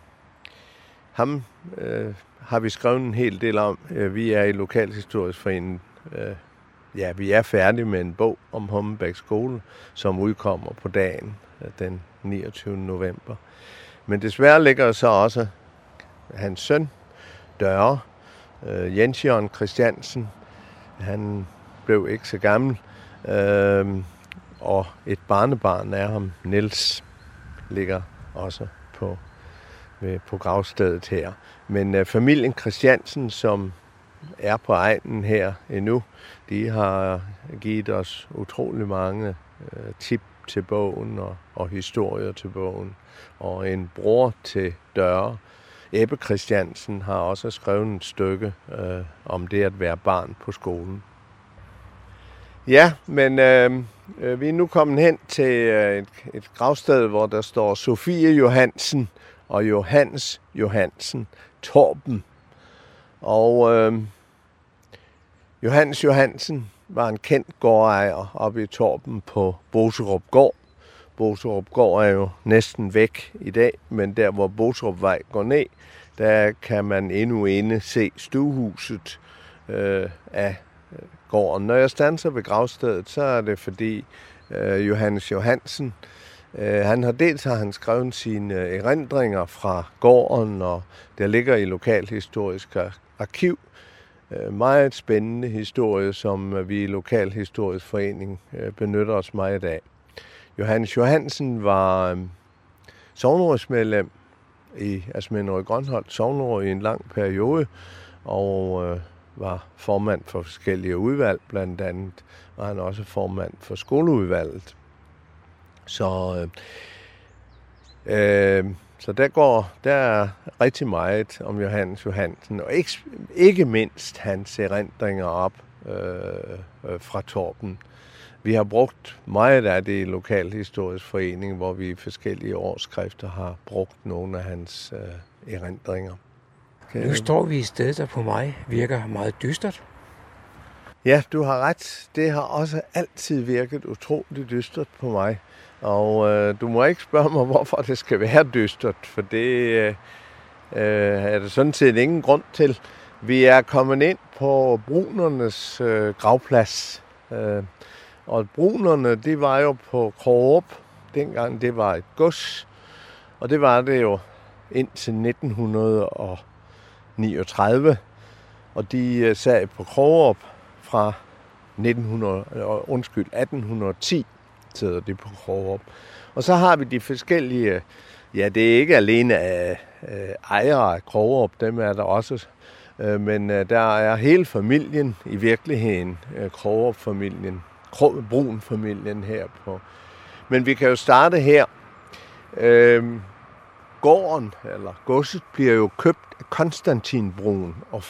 ham øh, har vi skrevet en hel del om. Øh, vi er i Lokalhistorisk Forening. Øh, ja, vi er færdige med en bog om Hommebæk skole, som udkommer på dagen øh, den 29. november. Men desværre ligger så også hans søn, Døre, øh, Jens Jørgen Christiansen. Han blev ikke så gammel. Øh, og et barnebarn af ham, Niels, ligger også på, ved, på gravstedet her. Men øh, familien Christiansen, som er på egnen her endnu. De har givet os utrolig mange øh, tip til bogen og, og historier til bogen. Og en bror til døre, Ebbe Christiansen, har også skrevet et stykke øh, om det at være barn på skolen. Ja, men øhm, øh, vi er nu kommet hen til øh, et, et gravsted, hvor der står Sofie Johansen og Johannes Johansen Torben. Og øh, Johannes Johansen var en kendt gårdejer oppe i Torben på Boserup Gård. Boserup Gård er jo næsten væk i dag, men der hvor Boserupvej går ned, der kan man endnu inde se stuehuset øh, af gården. Når jeg stanser ved gravstedet, så er det fordi øh, Johannes Johansen, øh, han har dels har han skrevet sine øh, erindringer fra gården, og der ligger i Lokalhistorisk Arkiv. Øh, meget spændende historie, som øh, vi i Lokalhistorisk Forening øh, benytter os meget af. Johannes Johansen var øh, sovnrådsmedlem i Asmenrød Grønholdt Sovnråd i en lang periode, og øh, var formand for forskellige udvalg. Blandt andet var han også formand for skoleudvalget. Så, øh, øh, så der går der er rigtig meget om Johannes Johansen, og ikke, ikke mindst hans erindringer op øh, øh, fra Torben. Vi har brugt meget af det i Lokalhistorisk Forening, hvor vi i forskellige årsskrifter har brugt nogle af hans øh, erindringer. Nu står vi i stedet, der på mig virker meget dystert. Ja, du har ret. Det har også altid virket utroligt dystert på mig. Og øh, du må ikke spørge mig, hvorfor det skal være dystert, for det øh, øh, er der sådan set ingen grund til. Vi er kommet ind på brunernes øh, gravplads. Øh, og brunerne, de var jo på Krogerup. Dengang det var et gods. Og det var det jo indtil 1900 og 39, og de øh, sad på Krogerup fra 1900, øh, undskyld, 1810 sidder de på Krogerup. Og så har vi de forskellige, øh, ja, det er ikke alene af øh, ejere af Krogerup, dem er der også, øh, men øh, der er hele familien, i virkeligheden, øh, Krogerup-familien, Brun-familien her på. Men vi kan jo starte her. Øh, gården, eller godset, bliver jo købt af Konstantin Brun, og,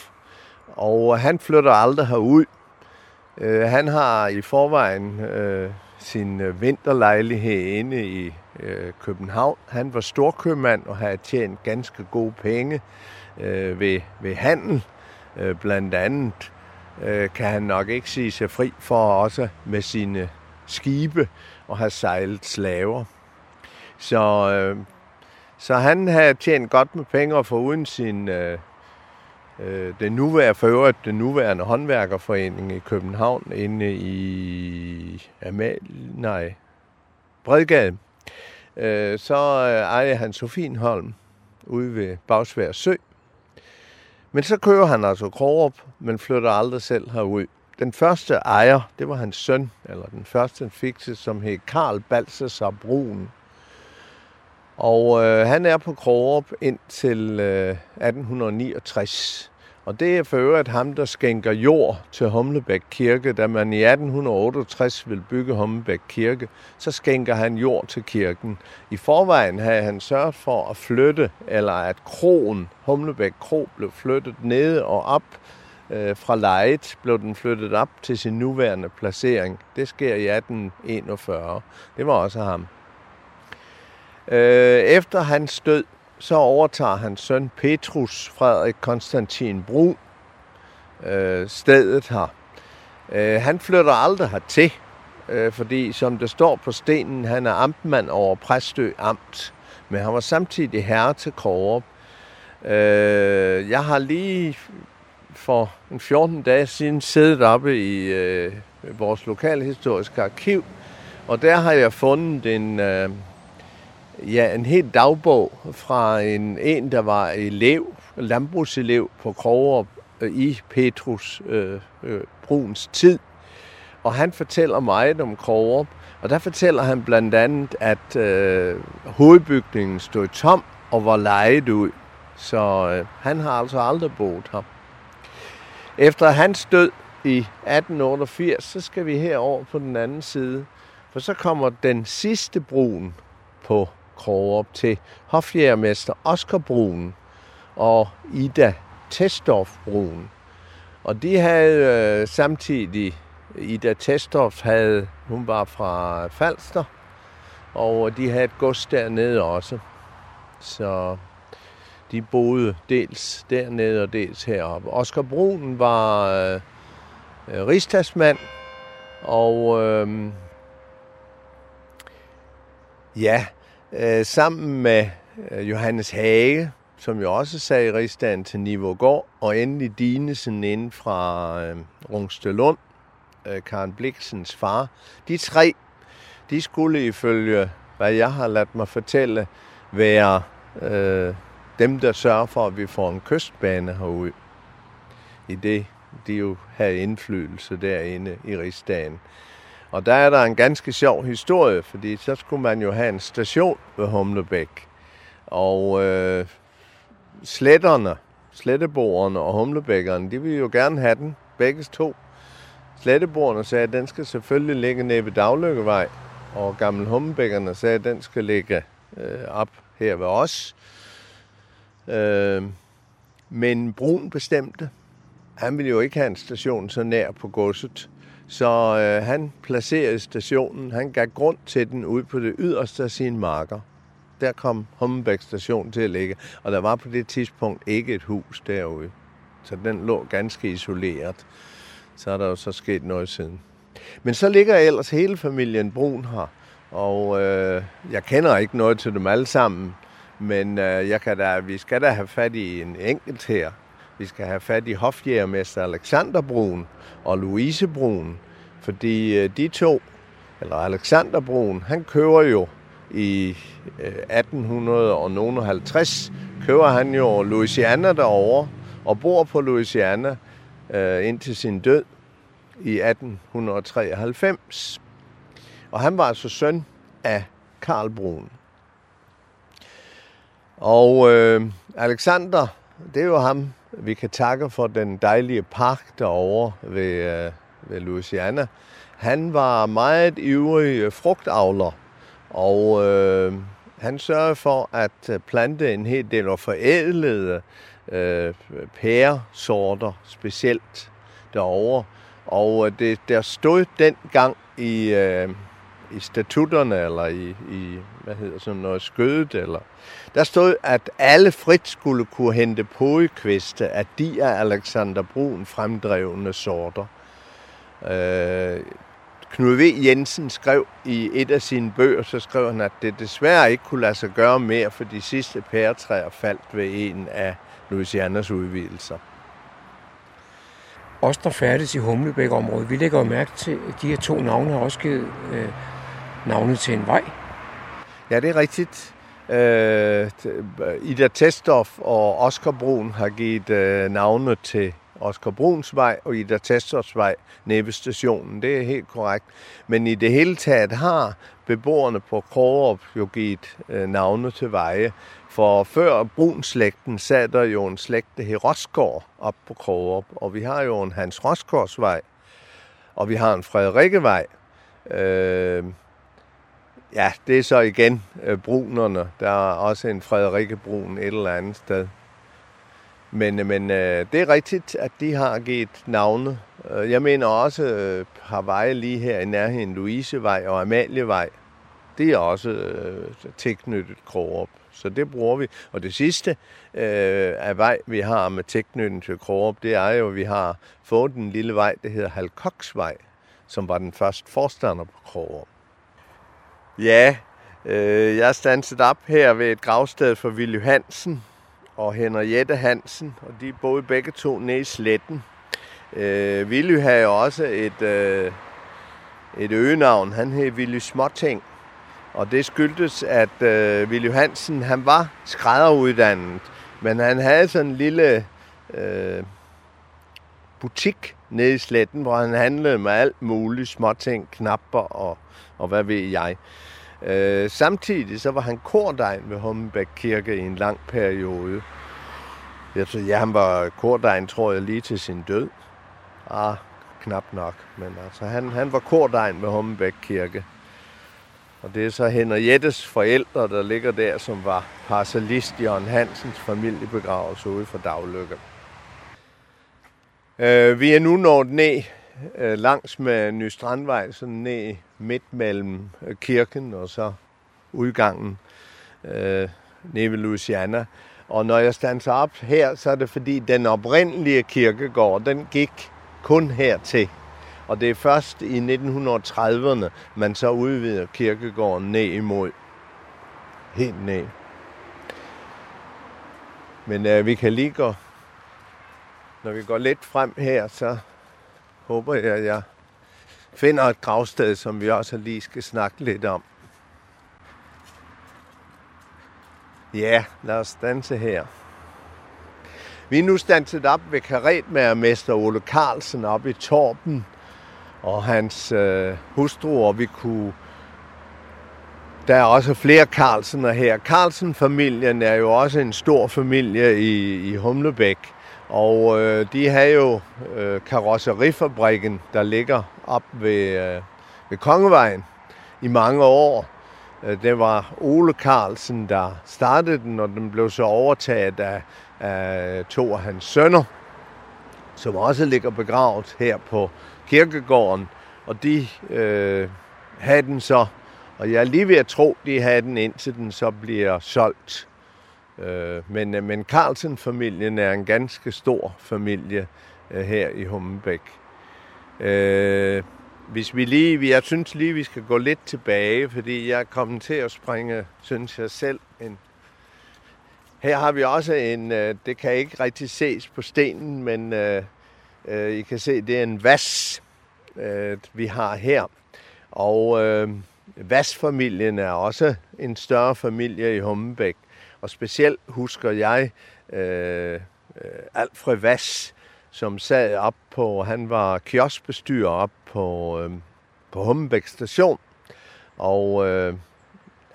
og han flytter aldrig herud. Øh, han har i forvejen øh, sin øh, vinterlejlighed inde i øh, København. Han var storkøbmand og havde tjent ganske gode penge øh, ved, ved handel. Øh, blandt andet øh, kan han nok ikke sige sig fri for også med sine skibe og have sejlet slaver. Så øh, så han havde tjent godt med penge og uden sin øh, øh, den nuværende, for øvrigt den nuværende håndværkerforening i København inde i Amal, nej, Bredgade. Øh, så øh, ejer han Sofienholm ude ved Bagsvær Sø. Men så kører han altså Krogerup, men flytter aldrig selv herud. Den første ejer, det var hans søn, eller den første han fik som hed Karl Balsasar Brun. Og øh, han er på Krogerup indtil øh, 1869. Og det er for øvrigt ham, der skænker jord til Humlebæk Kirke. Da man i 1868 vil bygge Humlebæk Kirke, så skænker han jord til kirken. I forvejen havde han sørget for at flytte, eller at kronen, Humlebæk Kro, blev flyttet ned og op øh, fra lejet, blev den flyttet op til sin nuværende placering. Det sker i 1841. Det var også ham. Øh, efter hans død, så overtager hans søn Petrus Frederik Konstantin Brun øh, stedet her. Øh, han flytter aldrig hertil, øh, fordi som det står på stenen, han er amtmand over Præstø Amt, men han var samtidig herre til Kåre. Øh, jeg har lige for en 14 dage siden siddet oppe i øh, vores lokalhistoriske arkiv, og der har jeg fundet en, øh, ja, en helt dagbog fra en, en der var elev, landbrugselev på Krogerup øh, i Petrus øh, øh, Bruns tid. Og han fortæller meget om Krogerup, og der fortæller han blandt andet, at øh, hovedbygningen stod tom og var lejet ud. Så øh, han har altså aldrig boet her. Efter hans død i 1888, så skal vi herover på den anden side, for så kommer den sidste brun på Krogerup til hofjærmester Oscar Brun og Ida Testorf Brun. Og de havde øh, samtidig, Ida Testorf havde, hun var fra Falster, og de havde et gods dernede også. Så de boede dels dernede og dels heroppe. Oscar Brun var øh, øh, rigsdagsmand, og øh, ja, øh, sammen med øh, Johannes Hage, som jo også sad i rigsdagen til Nivågård, og endelig Dinesen inden fra øh, Rungstelund, øh, Karen Bliksens far. De tre, de skulle ifølge, hvad jeg har ladt mig fortælle, være øh, dem, der sørger for, at vi får en kystbane herude. I det, de jo havde indflydelse derinde i rigsdagen. Og der er der en ganske sjov historie, fordi så skulle man jo have en station ved Humlebæk. Og øh, sletterne, sletteboerne og humlebækkerne, de ville jo gerne have den, begge to. Sletteboerne sagde, at den skal selvfølgelig ligge nede ved Daglykkevej, og gamle humlebækkerne sagde, at den skal ligge øh, op her ved os. Øh, men Brun bestemte, han ville jo ikke have en station så nær på godset, så øh, han placerede stationen, han gav grund til den ud på det yderste af sine marker der kom Hummelbæk station til at ligge, og der var på det tidspunkt ikke et hus derude. Så den lå ganske isoleret. Så er der jo så sket noget siden. Men så ligger ellers hele familien Brun her, og øh, jeg kender ikke noget til dem alle sammen, men øh, jeg kan da, vi skal da have fat i en enkelt her. Vi skal have fat i hofjægermester Alexander Brun og Louise Brun, fordi øh, de to, eller Alexander Brun, han kører jo i øh, 1850 kører han jo Louisiana derovre og bor på Louisiana øh, indtil sin død i 1893. Og han var altså søn af Karl Brun. Og øh, Alexander, det er jo ham, vi kan takke for den dejlige park derovre ved, øh, ved Louisiana. Han var meget ivrig frugtavler og øh, han sørgede for at plante en hel del og forædlede øh, pæresorter specielt derovre. Og øh, det, der stod dengang i, øh, i statutterne, eller i, i hvad hedder sådan noget, skødet, eller, der stod, at alle frit skulle kunne hente podekviste af de af Alexander Brun fremdrevne sorter. Øh, Knud V. Jensen skrev i et af sine bøger, så skrev han, at det desværre ikke kunne lade sig gøre mere, for de sidste pæretræer faldt ved en af Louisianas udvidelser. Os, der færdes i Humlebæk-området, vi lægger jo mærke til, at de her to navne har også givet øh, navnet til en vej. Ja, det er rigtigt. Øh, Ida Testoff og Oscar Brun har givet øh, navne til Oscar Bruns vej og Ida Testoffs vej nede stationen. Det er helt korrekt. Men i det hele taget har beboerne på Krogerup jo givet øh, navne til veje. For før Brunslægten sad der jo en slægt, der hed Rosgaard op på Krogerup. Og vi har jo en Hans Rosgaards vej, og vi har en Frederikkevej. Øh, ja, det er så igen øh, brunerne. Der er også en Frederikke Brun et eller andet sted. Men, øh, men øh, det er rigtigt, at de har givet navne. Øh, jeg mener også, øh, har veje lige her i nærheden, Louisevej og Amalievej. Det er også øh, tilknyttet Krogerup. Så det bruger vi. Og det sidste øh, af vej, vi har med tilknytning til Krogerup, det er jo, at vi har fået en lille vej, der hedder Halkoksvej, som var den første forstander på Krogerup. Ja, øh, jeg er standset op her ved et gravsted for Willy Hansen, og Henriette Hansen, og de boede begge to nede i Sletten. Øh, Willy havde også et, øh, et øgenavn, han hed Willy Småting, og det skyldtes, at øh, Willy Hansen, han var skrædderuddannet, men han havde sådan en lille øh, butik nede i Sletten, hvor han handlede med alt muligt, småting, knapper og, og hvad ved jeg. Øh, samtidig så var han kordegn ved Hummelbæk Kirke i en lang periode. Jeg tror, ja, han var kordegn, tror jeg, lige til sin død. Ah, knap nok. Men altså, han, han var kordegn ved Hummelbæk Kirke. Og det er så Henriettes forældre, der ligger der, som var parcelist Jørgen Hansens familiebegravelse ude for Daglykke. Øh, vi er nu nået ned øh, langs med Ny Strandvej, sådan ned midt mellem øh, kirken og så udgangen øh, nede ved Louisiana. Og når jeg standser op her, så er det fordi den oprindelige kirkegård, den gik kun hertil. Og det er først i 1930'erne, man så udvider kirkegården ned imod. Helt ned. Men øh, vi kan lige gå, når vi går lidt frem her, så håber jeg, at jeg finder et gravsted, som vi også lige skal snakke lidt om. Ja, lad os danse her. Vi er nu standset op ved karetmagermester Ole Carlsen op i Torben, og hans øh, hustru, og vi kunne... Der er også flere Carlsener her. Carlsen-familien er jo også en stor familie i, i Humlebæk, og øh, de har jo øh, karosserifabrikken, der ligger op ved, øh, ved Kongevejen i mange år. Øh, det var Ole Carlsen, der startede den, og den blev så overtaget af, af to af hans sønner, som også ligger begravet her på kirkegården. Og de øh, havde den så, og jeg er lige ved at tro, de havde den, indtil den så bliver solgt. Øh, men, øh, men Carlsen-familien er en ganske stor familie øh, her i Hummebæk. Øh, hvis vi lige, jeg synes lige, vi skal gå lidt tilbage, fordi jeg er kommet til at springe, synes jeg selv, en her har vi også en, det kan ikke rigtig ses på stenen, men øh, øh, I kan se, det er en vas, øh, vi har her. Og øh, Vas-familien er også en større familie i Hummebæk. Og specielt husker jeg øh, øh Alfred Vass, som sad op på, han var kioskbestyrer op på, øh, på Hummebæk station. Og øh,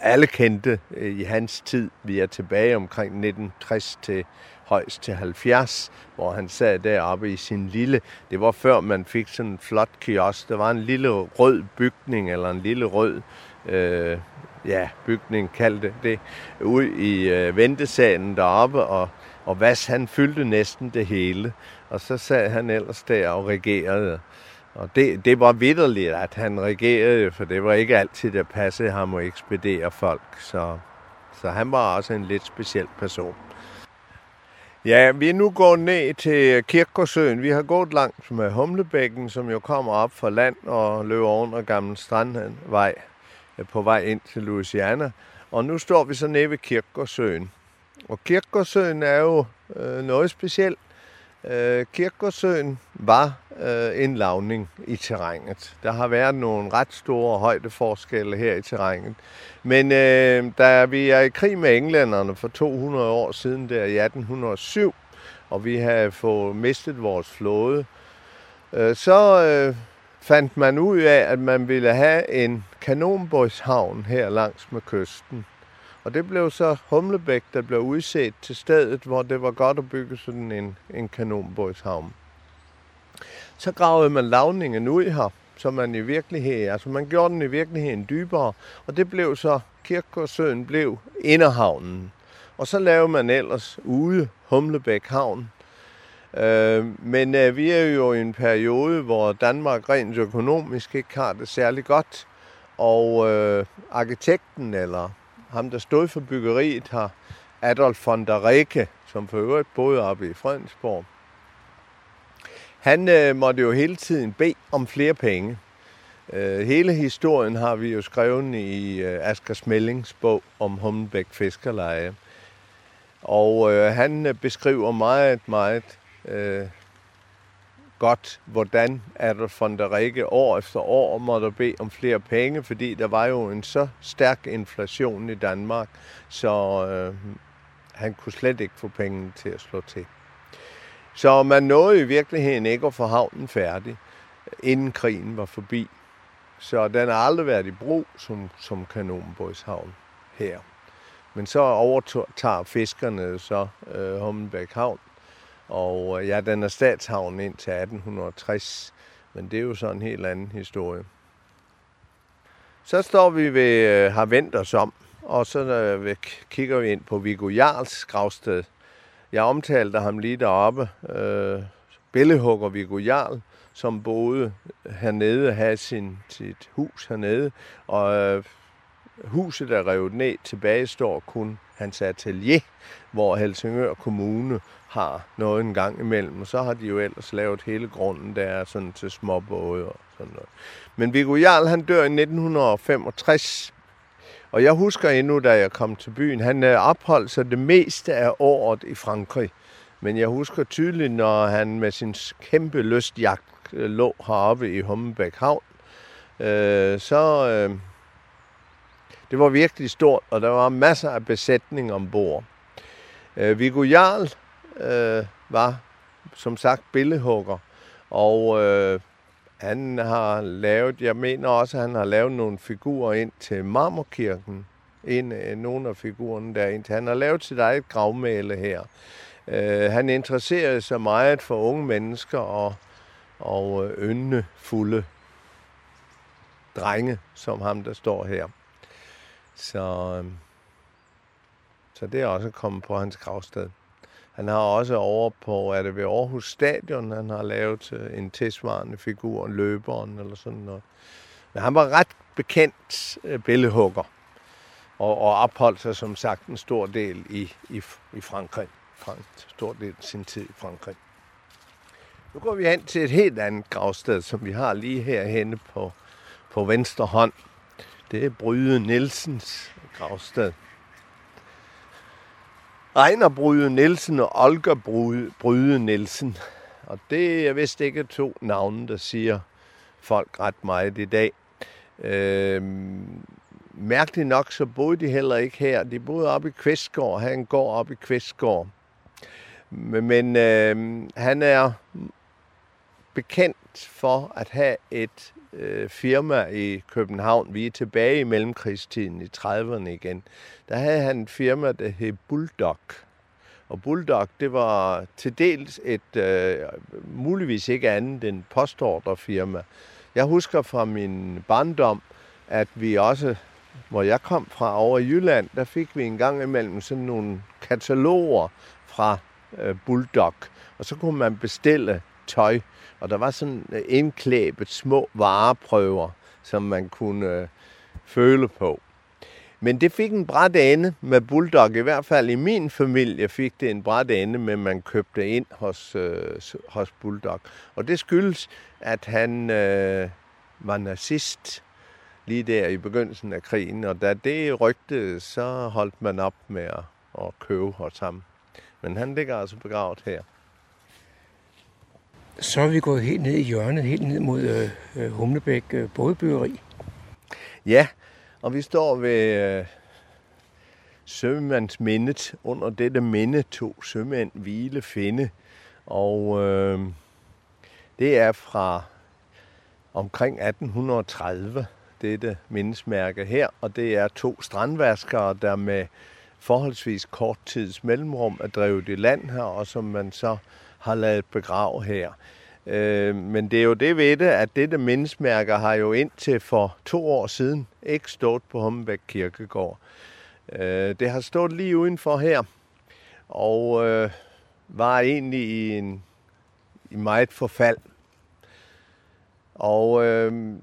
alle kendte øh, i hans tid. Vi er tilbage omkring 1960 til højst til 70, hvor han sad deroppe i sin lille... Det var før man fik sådan en flot kiosk. Der var en lille rød bygning, eller en lille rød øh, ja, bygning, kaldte det, ud i øh, ventesalen deroppe, og, og Vas han fyldte næsten det hele. Og så sad han ellers der og regerede. Og det, det var vidderligt, at han regerede, for det var ikke altid, der passede ham at ekspedere folk. Så, så han var også en lidt speciel person. Ja, vi er nu gået ned til Kirkosøen. Vi har gået langt med Humlebækken, som jo kommer op fra land og løber under Gamle Strandvej Øh, på vej ind til Louisiana. Og nu står vi så nede ved Kirkegårdsøen. Og Kirkegårdsøen er jo øh, noget specielt. Øh, Kirkegårdsøen var øh, en lavning i terrænet. Der har været nogle ret store højdeforskelle her i terrænet. Men øh, da vi er i krig med englænderne for 200 år siden, der i 1807, og vi har fået mistet vores flåde, øh, så øh, fandt man ud af, at man ville have en kanonbådshavn her langs med kysten. Og det blev så Humlebæk, der blev udset til stedet, hvor det var godt at bygge sådan en, en kanonbådshavn. Så gravede man lavningen ud her, så man i virkeligheden, altså man gjorde den i virkeligheden dybere, og det blev så, Kirkegårdsøen blev inderhavnen. Og så lavede man ellers ude Humlebæk Havn. Øh, men øh, vi er jo i en periode, hvor Danmark rent økonomisk ikke har det særlig godt, og øh, arkitekten eller ham, der stod for byggeriet har Adolf von der Reke, som for øvrigt boede oppe i Fredensborg, han øh, måtte jo hele tiden bede om flere penge. Øh, hele historien har vi jo skrevet i øh, Asger Smellings bog om Hummelbæk Fiskerleje. Og øh, han øh, beskriver meget, meget øh, godt, hvordan Adolf von der Rikke år efter år måtte bede om flere penge, fordi der var jo en så stærk inflation i Danmark, så øh, han kunne slet ikke få pengene til at slå til. Så man nåede i virkeligheden ikke at få havnen færdig, inden krigen var forbi. Så den har aldrig været i brug som, som kanonbådshavn her. Men så overtager fiskerne så øh, Hummelbæk Havn, og øh, ja, den er statshavn indtil 1860, men det er jo sådan en helt anden historie. Så står vi ved, øh, har vendt os om, og så øh, kigger vi ind på Viggo Jarls gravsted. Jeg omtalte ham lige deroppe. Øh, billedhugger Viggo Jarl, som boede hernede, havde sin, sit hus hernede, og øh, huset er revet ned. Tilbage står kun hans atelier, hvor Helsingør Kommune har noget en gang imellem. Og så har de jo ellers lavet hele grunden der sådan til småbåde og sådan noget. Men Viggo Jarl, han dør i 1965. Og jeg husker endnu, da jeg kom til byen, han øh, opholdt sig det meste af året i Frankrig. Men jeg husker tydeligt, når han med sin kæmpe lystjagt øh, lå heroppe i Hummelbæk Havn, øh, så øh, det var virkelig stort, og der var masser af besætning ombord. Øh, Viggo Jarl øh, var som sagt billedhugger, og øh, han har lavet, jeg mener også, at han har lavet nogle figurer ind til Marmorkirken. ind, øh, nogle af figurerne der ind. Han har lavet sit eget gravmæle her. Øh, han interesserede sig meget for unge mennesker og, og øh, yndefulde drenge, som ham, der står her. Så, øh, så det er også kommet på hans gravsted. Han har også over på, er det ved Aarhus Stadion, han har lavet øh, en tilsvarende figur, løberen eller sådan noget. Men han var ret bekendt øh, billedhugger, og, og opholdt sig som sagt en stor del i, i, i Frankrig. Frank, stor del af sin tid i Frankrig. Nu går vi hen til et helt andet gravsted, som vi har lige herhenne på, på venstre hånd. Det er Bryde Nielsens gravsted. Ejner Bryde Nielsen og Olga Bryde, Bryde Nielsen. Og det er vist ikke to navne, der siger folk ret meget i dag. Øhm, mærkeligt nok, så boede de heller ikke her. De boede oppe i Kvistgård. Han går op i Kvistgård. Men, men øh, han er bekendt for at have et øh, firma i København. Vi er tilbage i mellemkrigstiden i 30'erne igen. Der havde han et firma, der hed Bulldog. Og Bulldog, det var til dels et, øh, muligvis ikke andet end postordrefirma. Jeg husker fra min barndom, at vi også, hvor jeg kom fra over i Jylland, der fik vi en gang imellem sådan nogle kataloger fra øh, Bulldog. Og så kunne man bestille tøj og der var sådan øh, indklæbet små vareprøver, som man kunne øh, føle på. Men det fik en bræt ende med Bulldog. I hvert fald i min familie fik det en bræt ende, men man købte ind hos, øh, hos Bulldog. Og det skyldes, at han øh, var nazist lige der i begyndelsen af krigen. Og da det rygte, så holdt man op med at, at købe hos ham. Men han ligger altså begravet her så er vi gået helt ned i hjørnet, helt ned mod øh, øh, Humlebæk øh, bådbyggeri. Ja, og vi står ved øh, sømandsmindet. Under dette minde to sømænd hvile finde. Og øh, det er fra omkring 1830, dette mindesmærke her. Og det er to strandvaskere, der med forholdsvis kort tids mellemrum er drevet i land her, og som man så har lavet begrave her. Øh, men det er jo det ved det, at dette mindesmærker har jo indtil for to år siden ikke stået på Hommebæk Kirkegård. Øh, det har stået lige udenfor her, og øh, var egentlig i, en, i meget forfald. Og øh,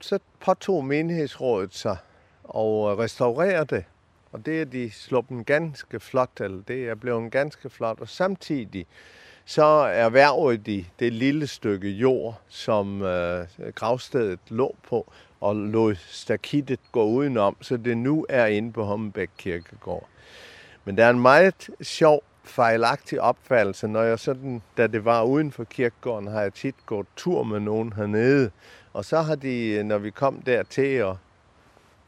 så påtog menighedsrådet sig og restaurere det. Og det er de sluppet ganske flot, eller det er blevet ganske flot. Og samtidig så erhvervede de det lille stykke jord, som øh, gravstedet lå på, og lod stakittet gå udenom, så det nu er inde på Hommebæk Kirkegård. Men der er en meget sjov, fejlagtig opfattelse, når jeg sådan, da det var uden for kirkegården, har jeg tit gået tur med nogen hernede, og så har de, når vi kom dertil, og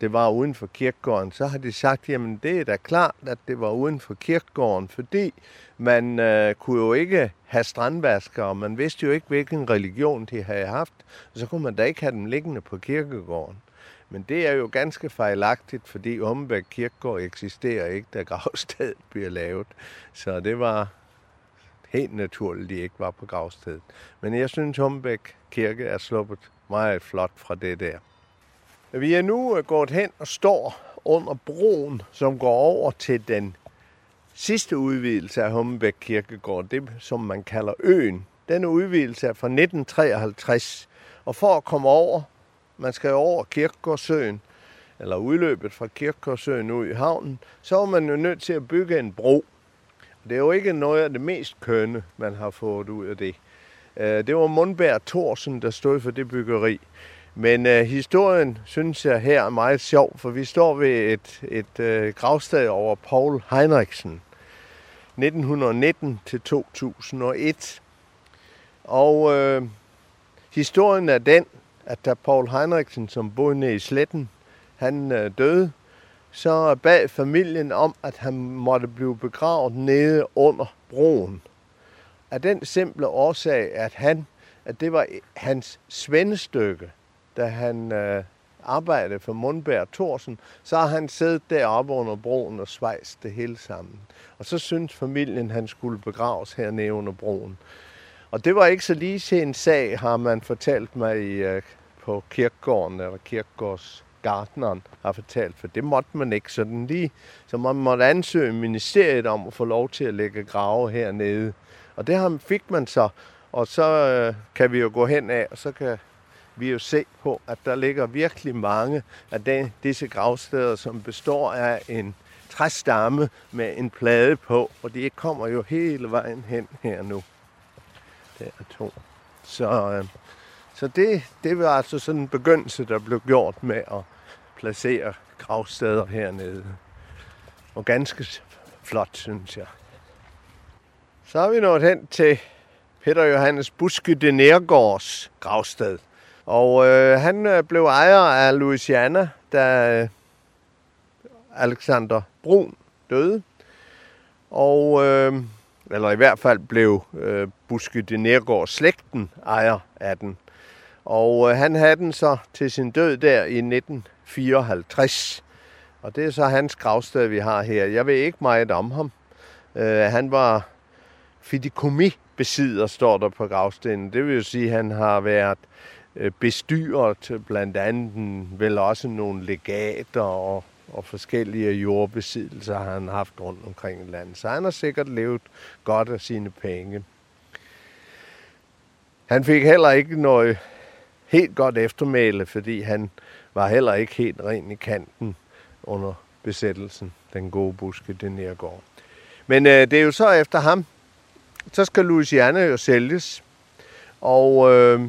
det var uden for kirkegården, så har de sagt, jamen det er da klart, at det var uden for kirkegården, fordi man øh, kunne jo ikke have strandvasker, og man vidste jo ikke, hvilken religion de havde haft, og så kunne man da ikke have dem liggende på kirkegården. Men det er jo ganske fejlagtigt, fordi Umbæk Kirkegård eksisterer ikke, da gravstedet bliver lavet. Så det var helt naturligt, de ikke var på gravstedet. Men jeg synes, Umbæk Kirke er sluppet meget flot fra det der. Vi er nu øh, gået hen og står under broen, som går over til den sidste udvidelse af Hummelbæk Kirkegård, det som man kalder øen. Denne udvidelse er fra 1953, og for at komme over, man skal over Kirkegårdsøen, eller udløbet fra Kirkegårdsøen ud i havnen, så er man jo nødt til at bygge en bro. Det er jo ikke noget af det mest kønne, man har fået ud af det. Øh, det var Mundberg Thorsen, der stod for det byggeri. Men øh, historien synes jeg her er meget sjov, for vi står ved et, et øh, gravsted over Paul Heinrichsen. 1919 til 2001. Og øh, historien er den, at da Paul Heinrichsen, som boede nede i Sletten, han øh, døde, så bag familien om, at han måtte blive begravet nede under broen. Af den simple årsag, at han, at det var hans svendestykke, da han øh, arbejdede for Mundberg Thorsen, så har han siddet deroppe under broen og svejst det hele sammen. Og så syntes familien, han skulle begraves hernede under broen. Og det var ikke så lige til en sag, har man fortalt mig øh, på kirkegården, eller kirkegårds har fortalt, for det måtte man ikke sådan lige. Så man måtte ansøge ministeriet om at få lov til at lægge grave hernede. Og det fik man så, og så øh, kan vi jo gå hen af, og så kan vi jo se på, at der ligger virkelig mange af de, disse gravsteder, som består af en træstamme med en plade på, og de kommer jo hele vejen hen her nu. Der er to. Så, øh, så det, det var altså sådan en begyndelse, der blev gjort med at placere gravsteder hernede. Og ganske flot, synes jeg. Så er vi nået hen til Peter Johannes Buske de Nergårds gravsted. Og øh, han øh, blev ejer af Louisiana, da øh, Alexander Brun døde. Og, øh, eller i hvert fald blev øh, Buske de Nergård slægten ejer af den. Og øh, han havde den så til sin død der i 1954. Og det er så hans gravsted, vi har her. Jeg ved ikke meget om ham. Øh, han var fidikomi-besidder, står der på gravstenen. Det vil jo sige, at han har været Øh, bestyret blandt andet vel også nogle legater og, og forskellige jordbesiddelser har han haft rundt omkring i landet. Så han har sikkert levet godt af sine penge. Han fik heller ikke noget helt godt eftermæle, fordi han var heller ikke helt ren i kanten under besættelsen, den gode buske, den nærgård. Men øh, det er jo så efter ham, så skal Louisiana jo sælges. Og øh,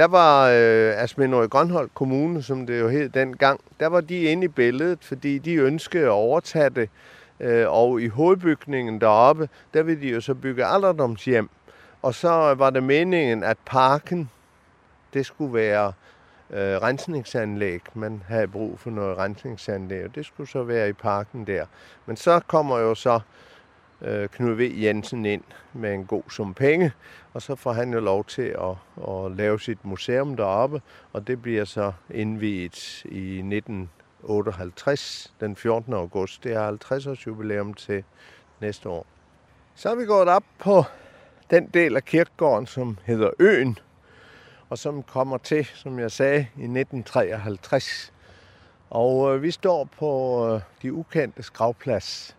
der var øh, Asmindrød Grønholdt Kommune, som det jo hed dengang, der var de inde i billedet, fordi de ønskede at overtage det. Øh, og i hovedbygningen deroppe, der ville de jo så bygge alderdomshjem. Og så var det meningen, at parken, det skulle være øh, rensningsanlæg. Man havde brug for noget rensningsanlæg, og det skulle så være i parken der. Men så kommer jo så øh, Øh, Knud V. Jensen ind med en god sum penge, og så får han jo lov til at, at lave sit museum deroppe, og det bliver så indviet i 1958, den 14. august. Det er 50 års jubilæum til næste år. Så er vi gået op på den del af kirkegården, som hedder Øen, og som kommer til, som jeg sagde, i 1953. Og øh, vi står på øh, de ukendte gravplads.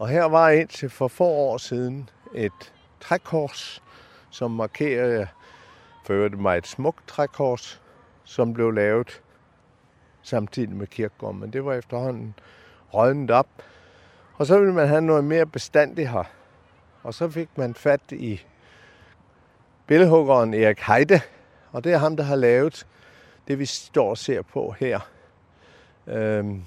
Og her var indtil for få år siden et trækors, som markerer for øvrigt mig et smukt trækors, som blev lavet samtidig med kirkegården. Men det var efterhånden rødnet op. Og så ville man have noget mere bestandigt her. Og så fik man fat i billedhuggeren Erik Heide, og det er ham, der har lavet det, vi står og ser på her. Øhm,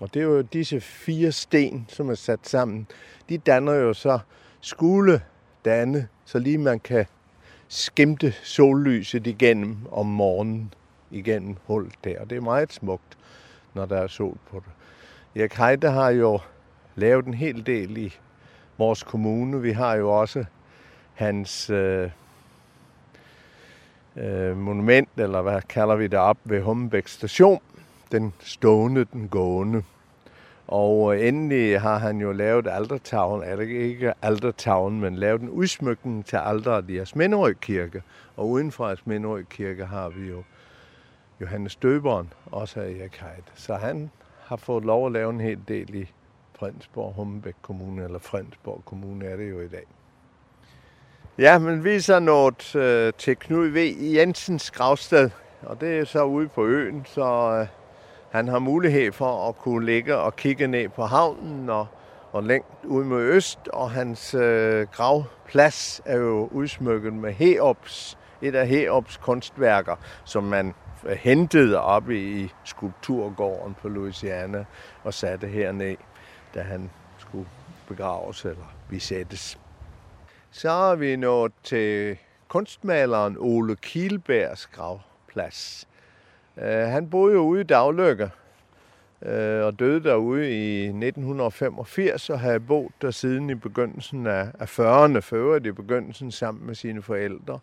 og det er jo disse fire sten, som er sat sammen. De danner jo så skule danne, så lige man kan skimte sollyset igennem om morgenen igennem hullet der. Og det er meget smukt, når der er sol på det. Erik Heide har jo lavet en hel del i vores kommune. Vi har jo også hans øh, øh, monument, eller hvad kalder vi det op, ved Hummebæk station. Den stående, den gående. Og øh, endelig har han jo lavet altertavlen, eller ikke altertavlen, men lavet en udsmykning til alderet i Asminderød Kirke. Og uden for Asminderød Kirke har vi jo Johannes Døberen, også af Erik Heid. Så han har fået lov at lave en hel del i Fredensborg, Hummebæk Kommune, eller Fredensborg Kommune er det jo i dag. Ja, men vi er så nået øh, til Knud V. Jensens gravsted, og det er så ude på øen, så øh, han har mulighed for at kunne ligge og kigge ned på havnen og, og længt ud mod øst, og hans øh, gravplads er jo udsmykket med Heops, et af Heops kunstværker, som man øh, hentede op i skulpturgården på Louisiana og satte herned, da han skulle begraves eller besættes. Så er vi nået til kunstmaleren Ole Kielbergs gravplads. Øh, han boede jo ude i Daglykke øh, og døde derude i 1985 og havde boet der siden i begyndelsen af, 40'erne, før i begyndelsen sammen med sine forældre.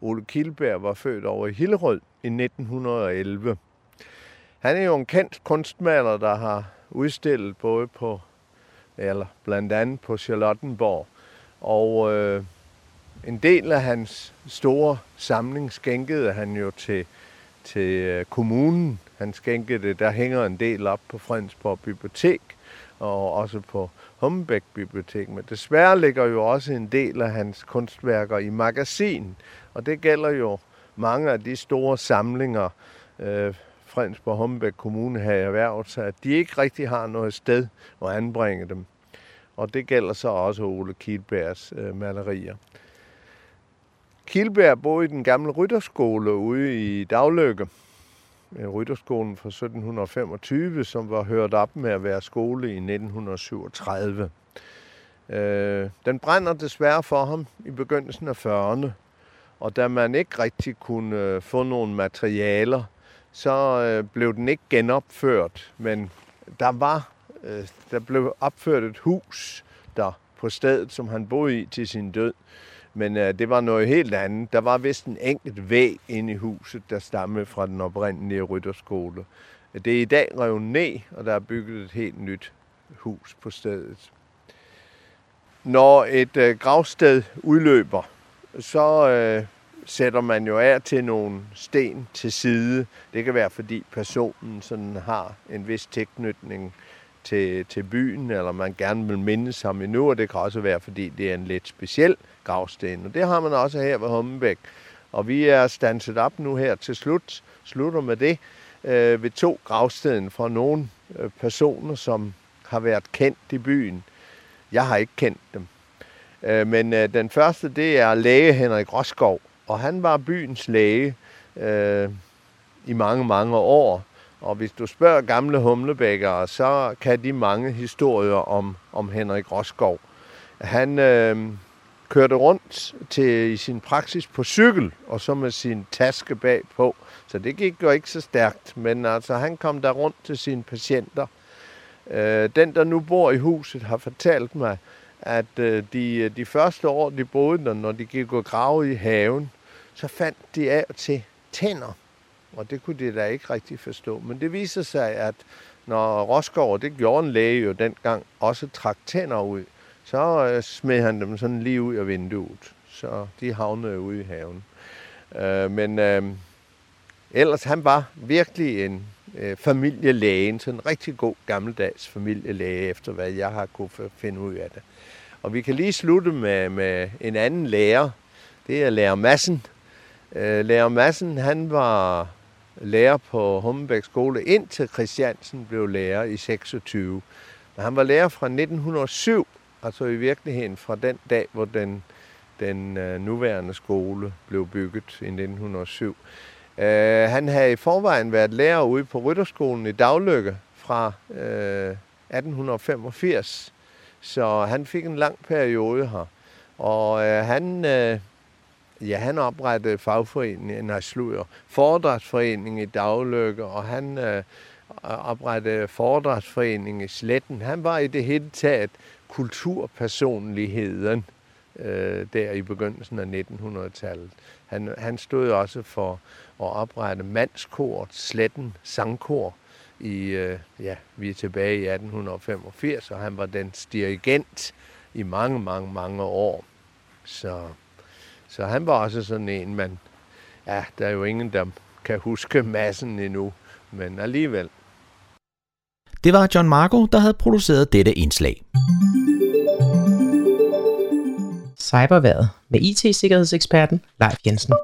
Ole Kilberg var født over i Hillerød i 1911. Han er jo en kendt kunstmaler, der har udstillet både på, eller blandt andet på Charlottenborg. Og øh, en del af hans store samling skænkede han jo til, til øh, kommunen. Han skænkede det, der hænger en del op på Fredensborg Bibliotek og også på Humbæk Bibliotek. Men desværre ligger jo også en del af hans kunstværker i magasin, og det gælder jo mange af de store samlinger, øh, Fredensborg Humbæk Kommune har erhvervet sig, at de ikke rigtig har noget sted at anbringe dem. Og det gælder så også Ole Kielbergs øh, malerier. Kilberg boede i den gamle rytterskole ude i Daglykke. Øh, rytterskolen fra 1725, som var hørt op med at være skole i 1937. Øh, den brænder desværre for ham i begyndelsen af 40'erne. Og da man ikke rigtig kunne øh, få nogle materialer, så øh, blev den ikke genopført. Men der var øh, der blev opført et hus der på stedet, som han boede i til sin død. Men øh, det var noget helt andet. Der var vist en enkelt væg inde i huset, der stammede fra den oprindelige rytterskole. Det er i dag revet ned, og der er bygget et helt nyt hus på stedet. Når et øh, gravsted udløber, så øh, sætter man jo af til nogle sten til side. Det kan være, fordi personen sådan har en vis tilknytning til, til byen, eller man gerne vil mindes ham endnu, og det kan også være, fordi det er en lidt speciel gravsten. Og det har man også her ved Hummebæk. Og vi er stanset op nu her til slut, slutter med det, øh, ved to gravsteder fra nogle øh, personer, som har været kendt i byen. Jeg har ikke kendt dem. Øh, men øh, den første, det er læge Henrik Roskov, og han var byens læge øh, i mange, mange år. Og hvis du spørger gamle humlebækkere, så kan de mange historier om, om Henrik Roskov. Han øh, kørte rundt til, i sin praksis på cykel, og så med sin taske bagpå. Så det gik jo ikke så stærkt, men altså, han kom der rundt til sine patienter. Øh, den, der nu bor i huset, har fortalt mig, at øh, de, øh, de første år, de boede der, når de gik og grave i haven, så fandt de af til tænder. Og det kunne de da ikke rigtig forstå. Men det viser sig, at når Roskov, det gjorde en læge jo dengang, også trak tænder ud, så øh, smed han dem sådan lige ud af vinduet. Så de havnede ude i haven. Øh, men øh, ellers, han var virkelig en øh, familielæge, en sådan rigtig god gammeldags familielæge, efter hvad jeg har kunne finde ud af det. Og vi kan lige slutte med, med en anden lærer. Det er lærer Madsen. Øh, lærer Madsen, han var lærer på Hummelbæk skole, indtil Christiansen blev lærer i 26. Men han var lærer fra 1907, altså i virkeligheden fra den dag, hvor den, den øh, nuværende skole blev bygget i 1907. Øh, han havde i forvejen været lærer ude på Rytterskolen i Daglykke fra øh, 1885, så han fik en lang periode her. Og øh, han, øh, ja, han oprettede fagforeningen, nej, slutter, foredragsforeningen i Daglykke, og han øh, oprettede foredragsforeningen i Sletten. Han var i det hele taget kulturpersonligheden øh, der i begyndelsen af 1900-tallet. Han, han stod også for at oprette mandskort, Sletten Sangkor, i, øh, ja, vi er tilbage i 1885, og han var den dirigent i mange, mange, mange år. Så, så han var også sådan en, man, ja, der er jo ingen, der kan huske massen endnu, men alligevel. Det var John Marco, der havde produceret dette indslag. Cyberværet med IT-sikkerhedseksperten Leif Jensen.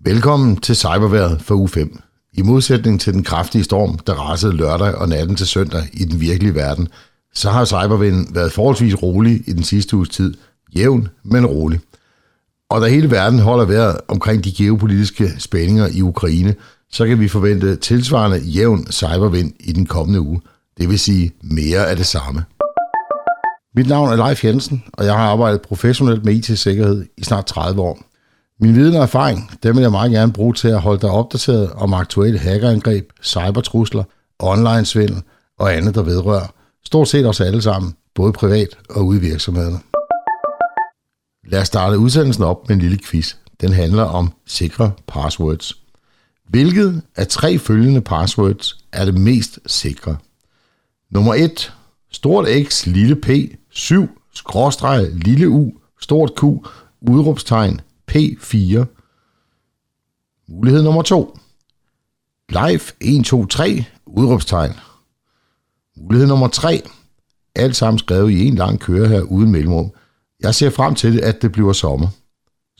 Velkommen til Cyberværet for u 5. I modsætning til den kraftige storm, der rasede lørdag og natten til søndag i den virkelige verden, så har cybervinden været forholdsvis rolig i den sidste uges tid. Jævn, men rolig. Og da hele verden holder vejret omkring de geopolitiske spændinger i Ukraine, så kan vi forvente tilsvarende jævn cybervind i den kommende uge. Det vil sige mere af det samme. Mit navn er Leif Jensen, og jeg har arbejdet professionelt med IT-sikkerhed i snart 30 år. Min viden og erfaring, dem vil jeg meget gerne bruge til at holde dig opdateret om aktuelle hackerangreb, cybertrusler, online-svindel og andet, der vedrører stort set os alle sammen, både privat og ude i virksomhederne. Lad os starte udsendelsen op med en lille quiz. Den handler om sikre passwords. Hvilket af tre følgende passwords er det mest sikre? Nummer 1. Stort X, lille p, 7, skråstreg, lille u, stort q, udråbstegn, p4. Mulighed nummer 2. Live 123, udråbstegn. Mulighed nummer 3. Alt sammen skrevet i en lang køre her uden mellemrum. Jeg ser frem til, at det bliver sommer.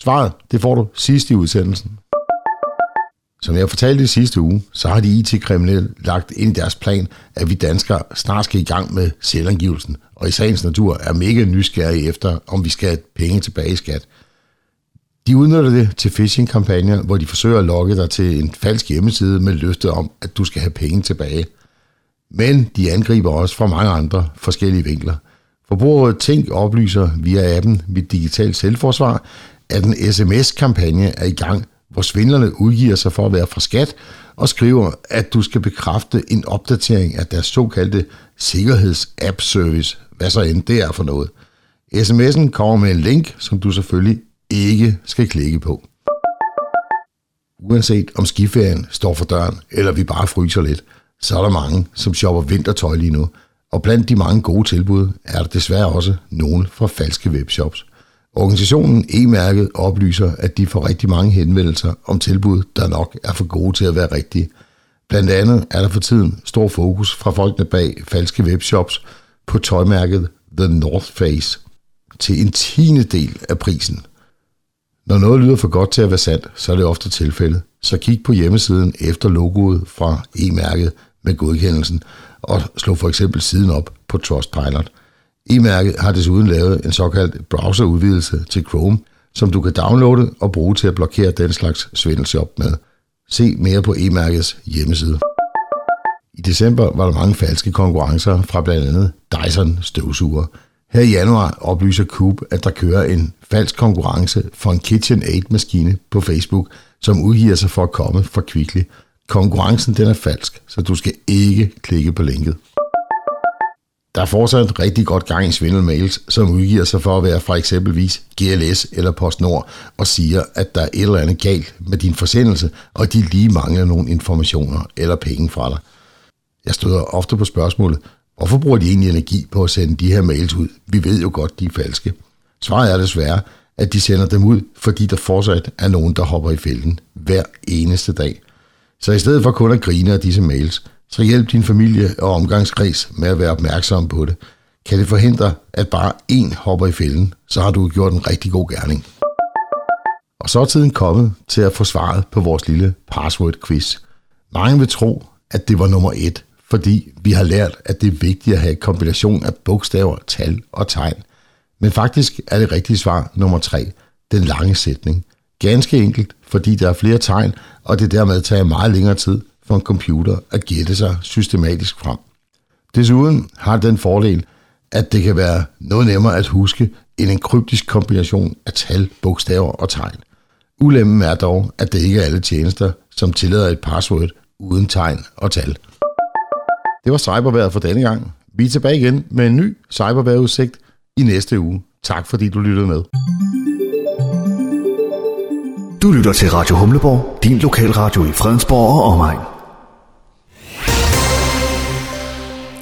Svaret, det får du sidst i udsendelsen. Som jeg fortalte i sidste uge, så har de IT-kriminelle lagt ind i deres plan, at vi danskere snart skal i gang med selvangivelsen, og i sagens natur er mega nysgerrige efter, om vi skal have penge tilbage i skat. De udnytter det til phishing-kampagner, hvor de forsøger at lokke dig til en falsk hjemmeside med løftet om, at du skal have penge tilbage. Men de angriber også fra mange andre forskellige vinkler. Forbrugerrådet Tænk oplyser via appen Mit Digital Selvforsvar, at en sms-kampagne er i gang, hvor svindlerne udgiver sig for at være fra skat og skriver, at du skal bekræfte en opdatering af deres såkaldte sikkerheds-app-service, hvad så end det er for noget. SMS'en kommer med en link, som du selvfølgelig ikke skal klikke på. Uanset om skiferien står for døren, eller vi bare fryser lidt, så er der mange, som shopper vintertøj lige nu. Og blandt de mange gode tilbud er der desværre også nogle fra falske webshops. Organisationen E-mærket oplyser, at de får rigtig mange henvendelser om tilbud, der nok er for gode til at være rigtige. Blandt andet er der for tiden stor fokus fra folkene bag falske webshops på tøjmærket The North Face til en tiende del af prisen. Når noget lyder for godt til at være sandt, så er det ofte tilfældet. Så kig på hjemmesiden efter logoet fra e-mærket med godkendelsen og slå for eksempel siden op på Trustpilot. E-mærket har desuden lavet en såkaldt browserudvidelse til Chrome, som du kan downloade og bruge til at blokere den slags svindelshop med. Se mere på e-mærkets hjemmeside. I december var der mange falske konkurrencer fra blandt andet Dyson støvsuger. Her i januar oplyser Coop, at der kører en falsk konkurrence for en KitchenAid-maskine på Facebook, som udgiver sig for at komme fra Kvickly. Konkurrencen den er falsk, så du skal ikke klikke på linket. Der er fortsat rigtig godt gang i svindelmails, som udgiver sig for at være fra eksempelvis GLS eller PostNord og siger, at der er et eller andet galt med din forsendelse, og de lige mangler nogle informationer eller penge fra dig. Jeg støder ofte på spørgsmålet, hvorfor bruger de egentlig energi på at sende de her mails ud? Vi ved jo godt, de er falske. Svaret er desværre, at de sender dem ud, fordi der fortsat er nogen, der hopper i fælden hver eneste dag. Så i stedet for kun at grine af disse mails, så hjælp din familie og omgangskreds med at være opmærksom på det. Kan det forhindre, at bare én hopper i fælden, så har du gjort en rigtig god gerning. Og så er tiden kommet til at få svaret på vores lille password-quiz. Mange vil tro, at det var nummer et, fordi vi har lært, at det er vigtigt at have en kombination af bogstaver, tal og tegn. Men faktisk er det rigtige svar nummer tre, den lange sætning. Ganske enkelt, fordi der er flere tegn, og det dermed tager meget længere tid for en computer at gætte sig systematisk frem. Desuden har den fordel, at det kan være noget nemmere at huske end en kryptisk kombination af tal, bogstaver og tegn. Ulemmen er dog, at det ikke er alle tjenester, som tillader et password uden tegn og tal. Det var cyberværet for denne gang. Vi er tilbage igen med en ny cyberværetudsigt i næste uge. Tak fordi du lyttede med. Du lytter til Radio Humleborg, din lokalradio i Fredensborg og omegn.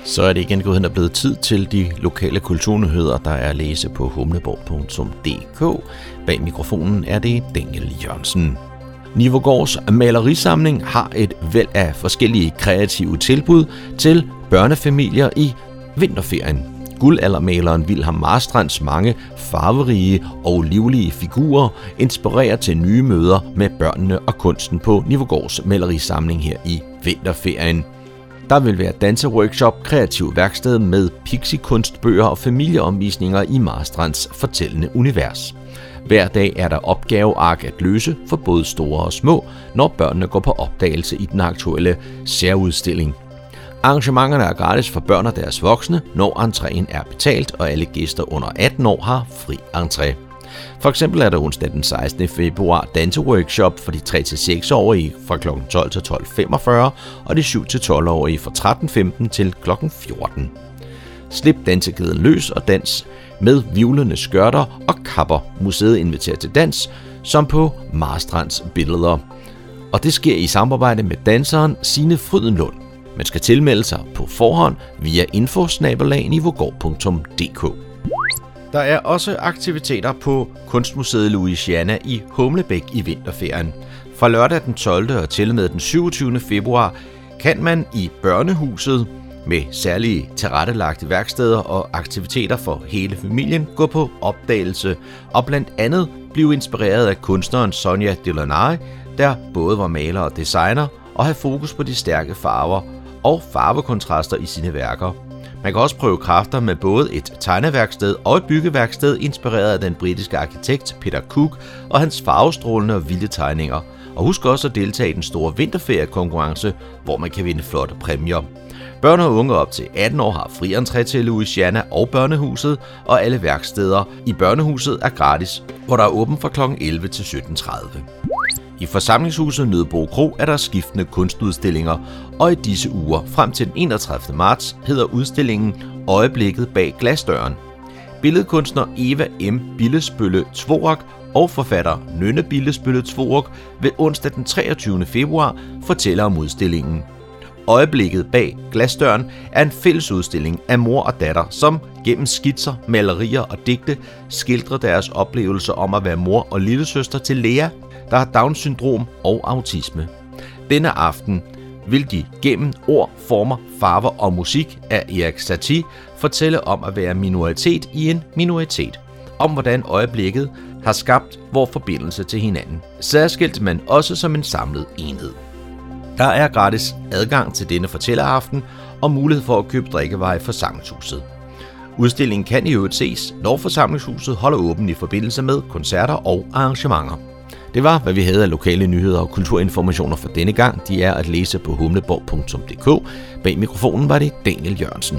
Så er det igen gået hen og blevet tid til de lokale kulturnyheder, der er at læse på humleborg.dk. Bag mikrofonen er det Daniel Jørgensen. Nivogårds malerisamling har et væld af forskellige kreative tilbud til børnefamilier i vinterferien. Guldaldermaleren Wilhelm Marstrands mange farverige og livlige figurer inspirerer til nye møder med børnene og kunsten på Nivogårds malerisamling her i vinterferien. Der vil være danseworkshop, kreativ værksted med pixie-kunstbøger og familieomvisninger i Marstrands fortællende univers. Hver dag er der opgaveark at løse for både store og små, når børnene går på opdagelse i den aktuelle særudstilling. Arrangementerne er gratis for børn og deres voksne, når entréen er betalt, og alle gæster under 18 år har fri entré. For eksempel er der onsdag den 16. februar danseworkshop for de 3-6-årige fra kl. 12 til 12.45 og de 7-12-årige fra 13.15 til kl. 14. Slip dansekæden løs og dans med vivlende skørter og kapper. Museet inviterer til dans, som på Marstrands billeder. Og det sker i samarbejde med danseren Sine Frydenlund. Man skal tilmelde sig på forhånd via infosnabelagnivogård.dk. Der er også aktiviteter på Kunstmuseet Louisiana i Humlebæk i vinterferien. Fra lørdag den 12. og til med den 27. februar kan man i børnehuset med særlige tilrettelagte værksteder og aktiviteter for hele familien gå på opdagelse og blandt andet blive inspireret af kunstneren Sonja Delaunay, der både var maler og designer og havde fokus på de stærke farver og farvekontraster i sine værker. Man kan også prøve kræfter med både et tegneværksted og et byggeværksted inspireret af den britiske arkitekt Peter Cook og hans farvestrålende og vilde tegninger. Og husk også at deltage i den store vinterferiekonkurrence, hvor man kan vinde flotte præmier. Børn og unge op til 18 år har fri entré til Louisiana og børnehuset, og alle værksteder i børnehuset er gratis, hvor der er åben fra kl. 11 til 17.30. I forsamlingshuset Nødbro Kro er der skiftende kunstudstillinger, og i disse uger frem til den 31. marts hedder udstillingen Øjeblikket bag glasdøren. Billedkunstner Eva M. Billesbølle Tvorak og forfatter Nynne Billesbølle Tvorak vil onsdag den 23. februar fortælle om udstillingen. Øjeblikket bag glasdøren er en fælles udstilling af mor og datter, som gennem skitser, malerier og digte skildrer deres oplevelser om at være mor og lillesøster til Lea, der har Down-syndrom og autisme. Denne aften vil de gennem ord, former, farver og musik af Erik Satie fortælle om at være minoritet i en minoritet. Om hvordan øjeblikket har skabt vores forbindelse til hinanden. Særskilt men også som en samlet enhed. Der er gratis adgang til denne fortælleraften og mulighed for at købe drikkevarer for samlingshuset. Udstillingen kan i øvrigt ses, når forsamlingshuset holder åben i forbindelse med koncerter og arrangementer. Det var, hvad vi havde af lokale nyheder og kulturinformationer for denne gang. De er at læse på humleborg.dk. Bag mikrofonen var det Daniel Jørgensen.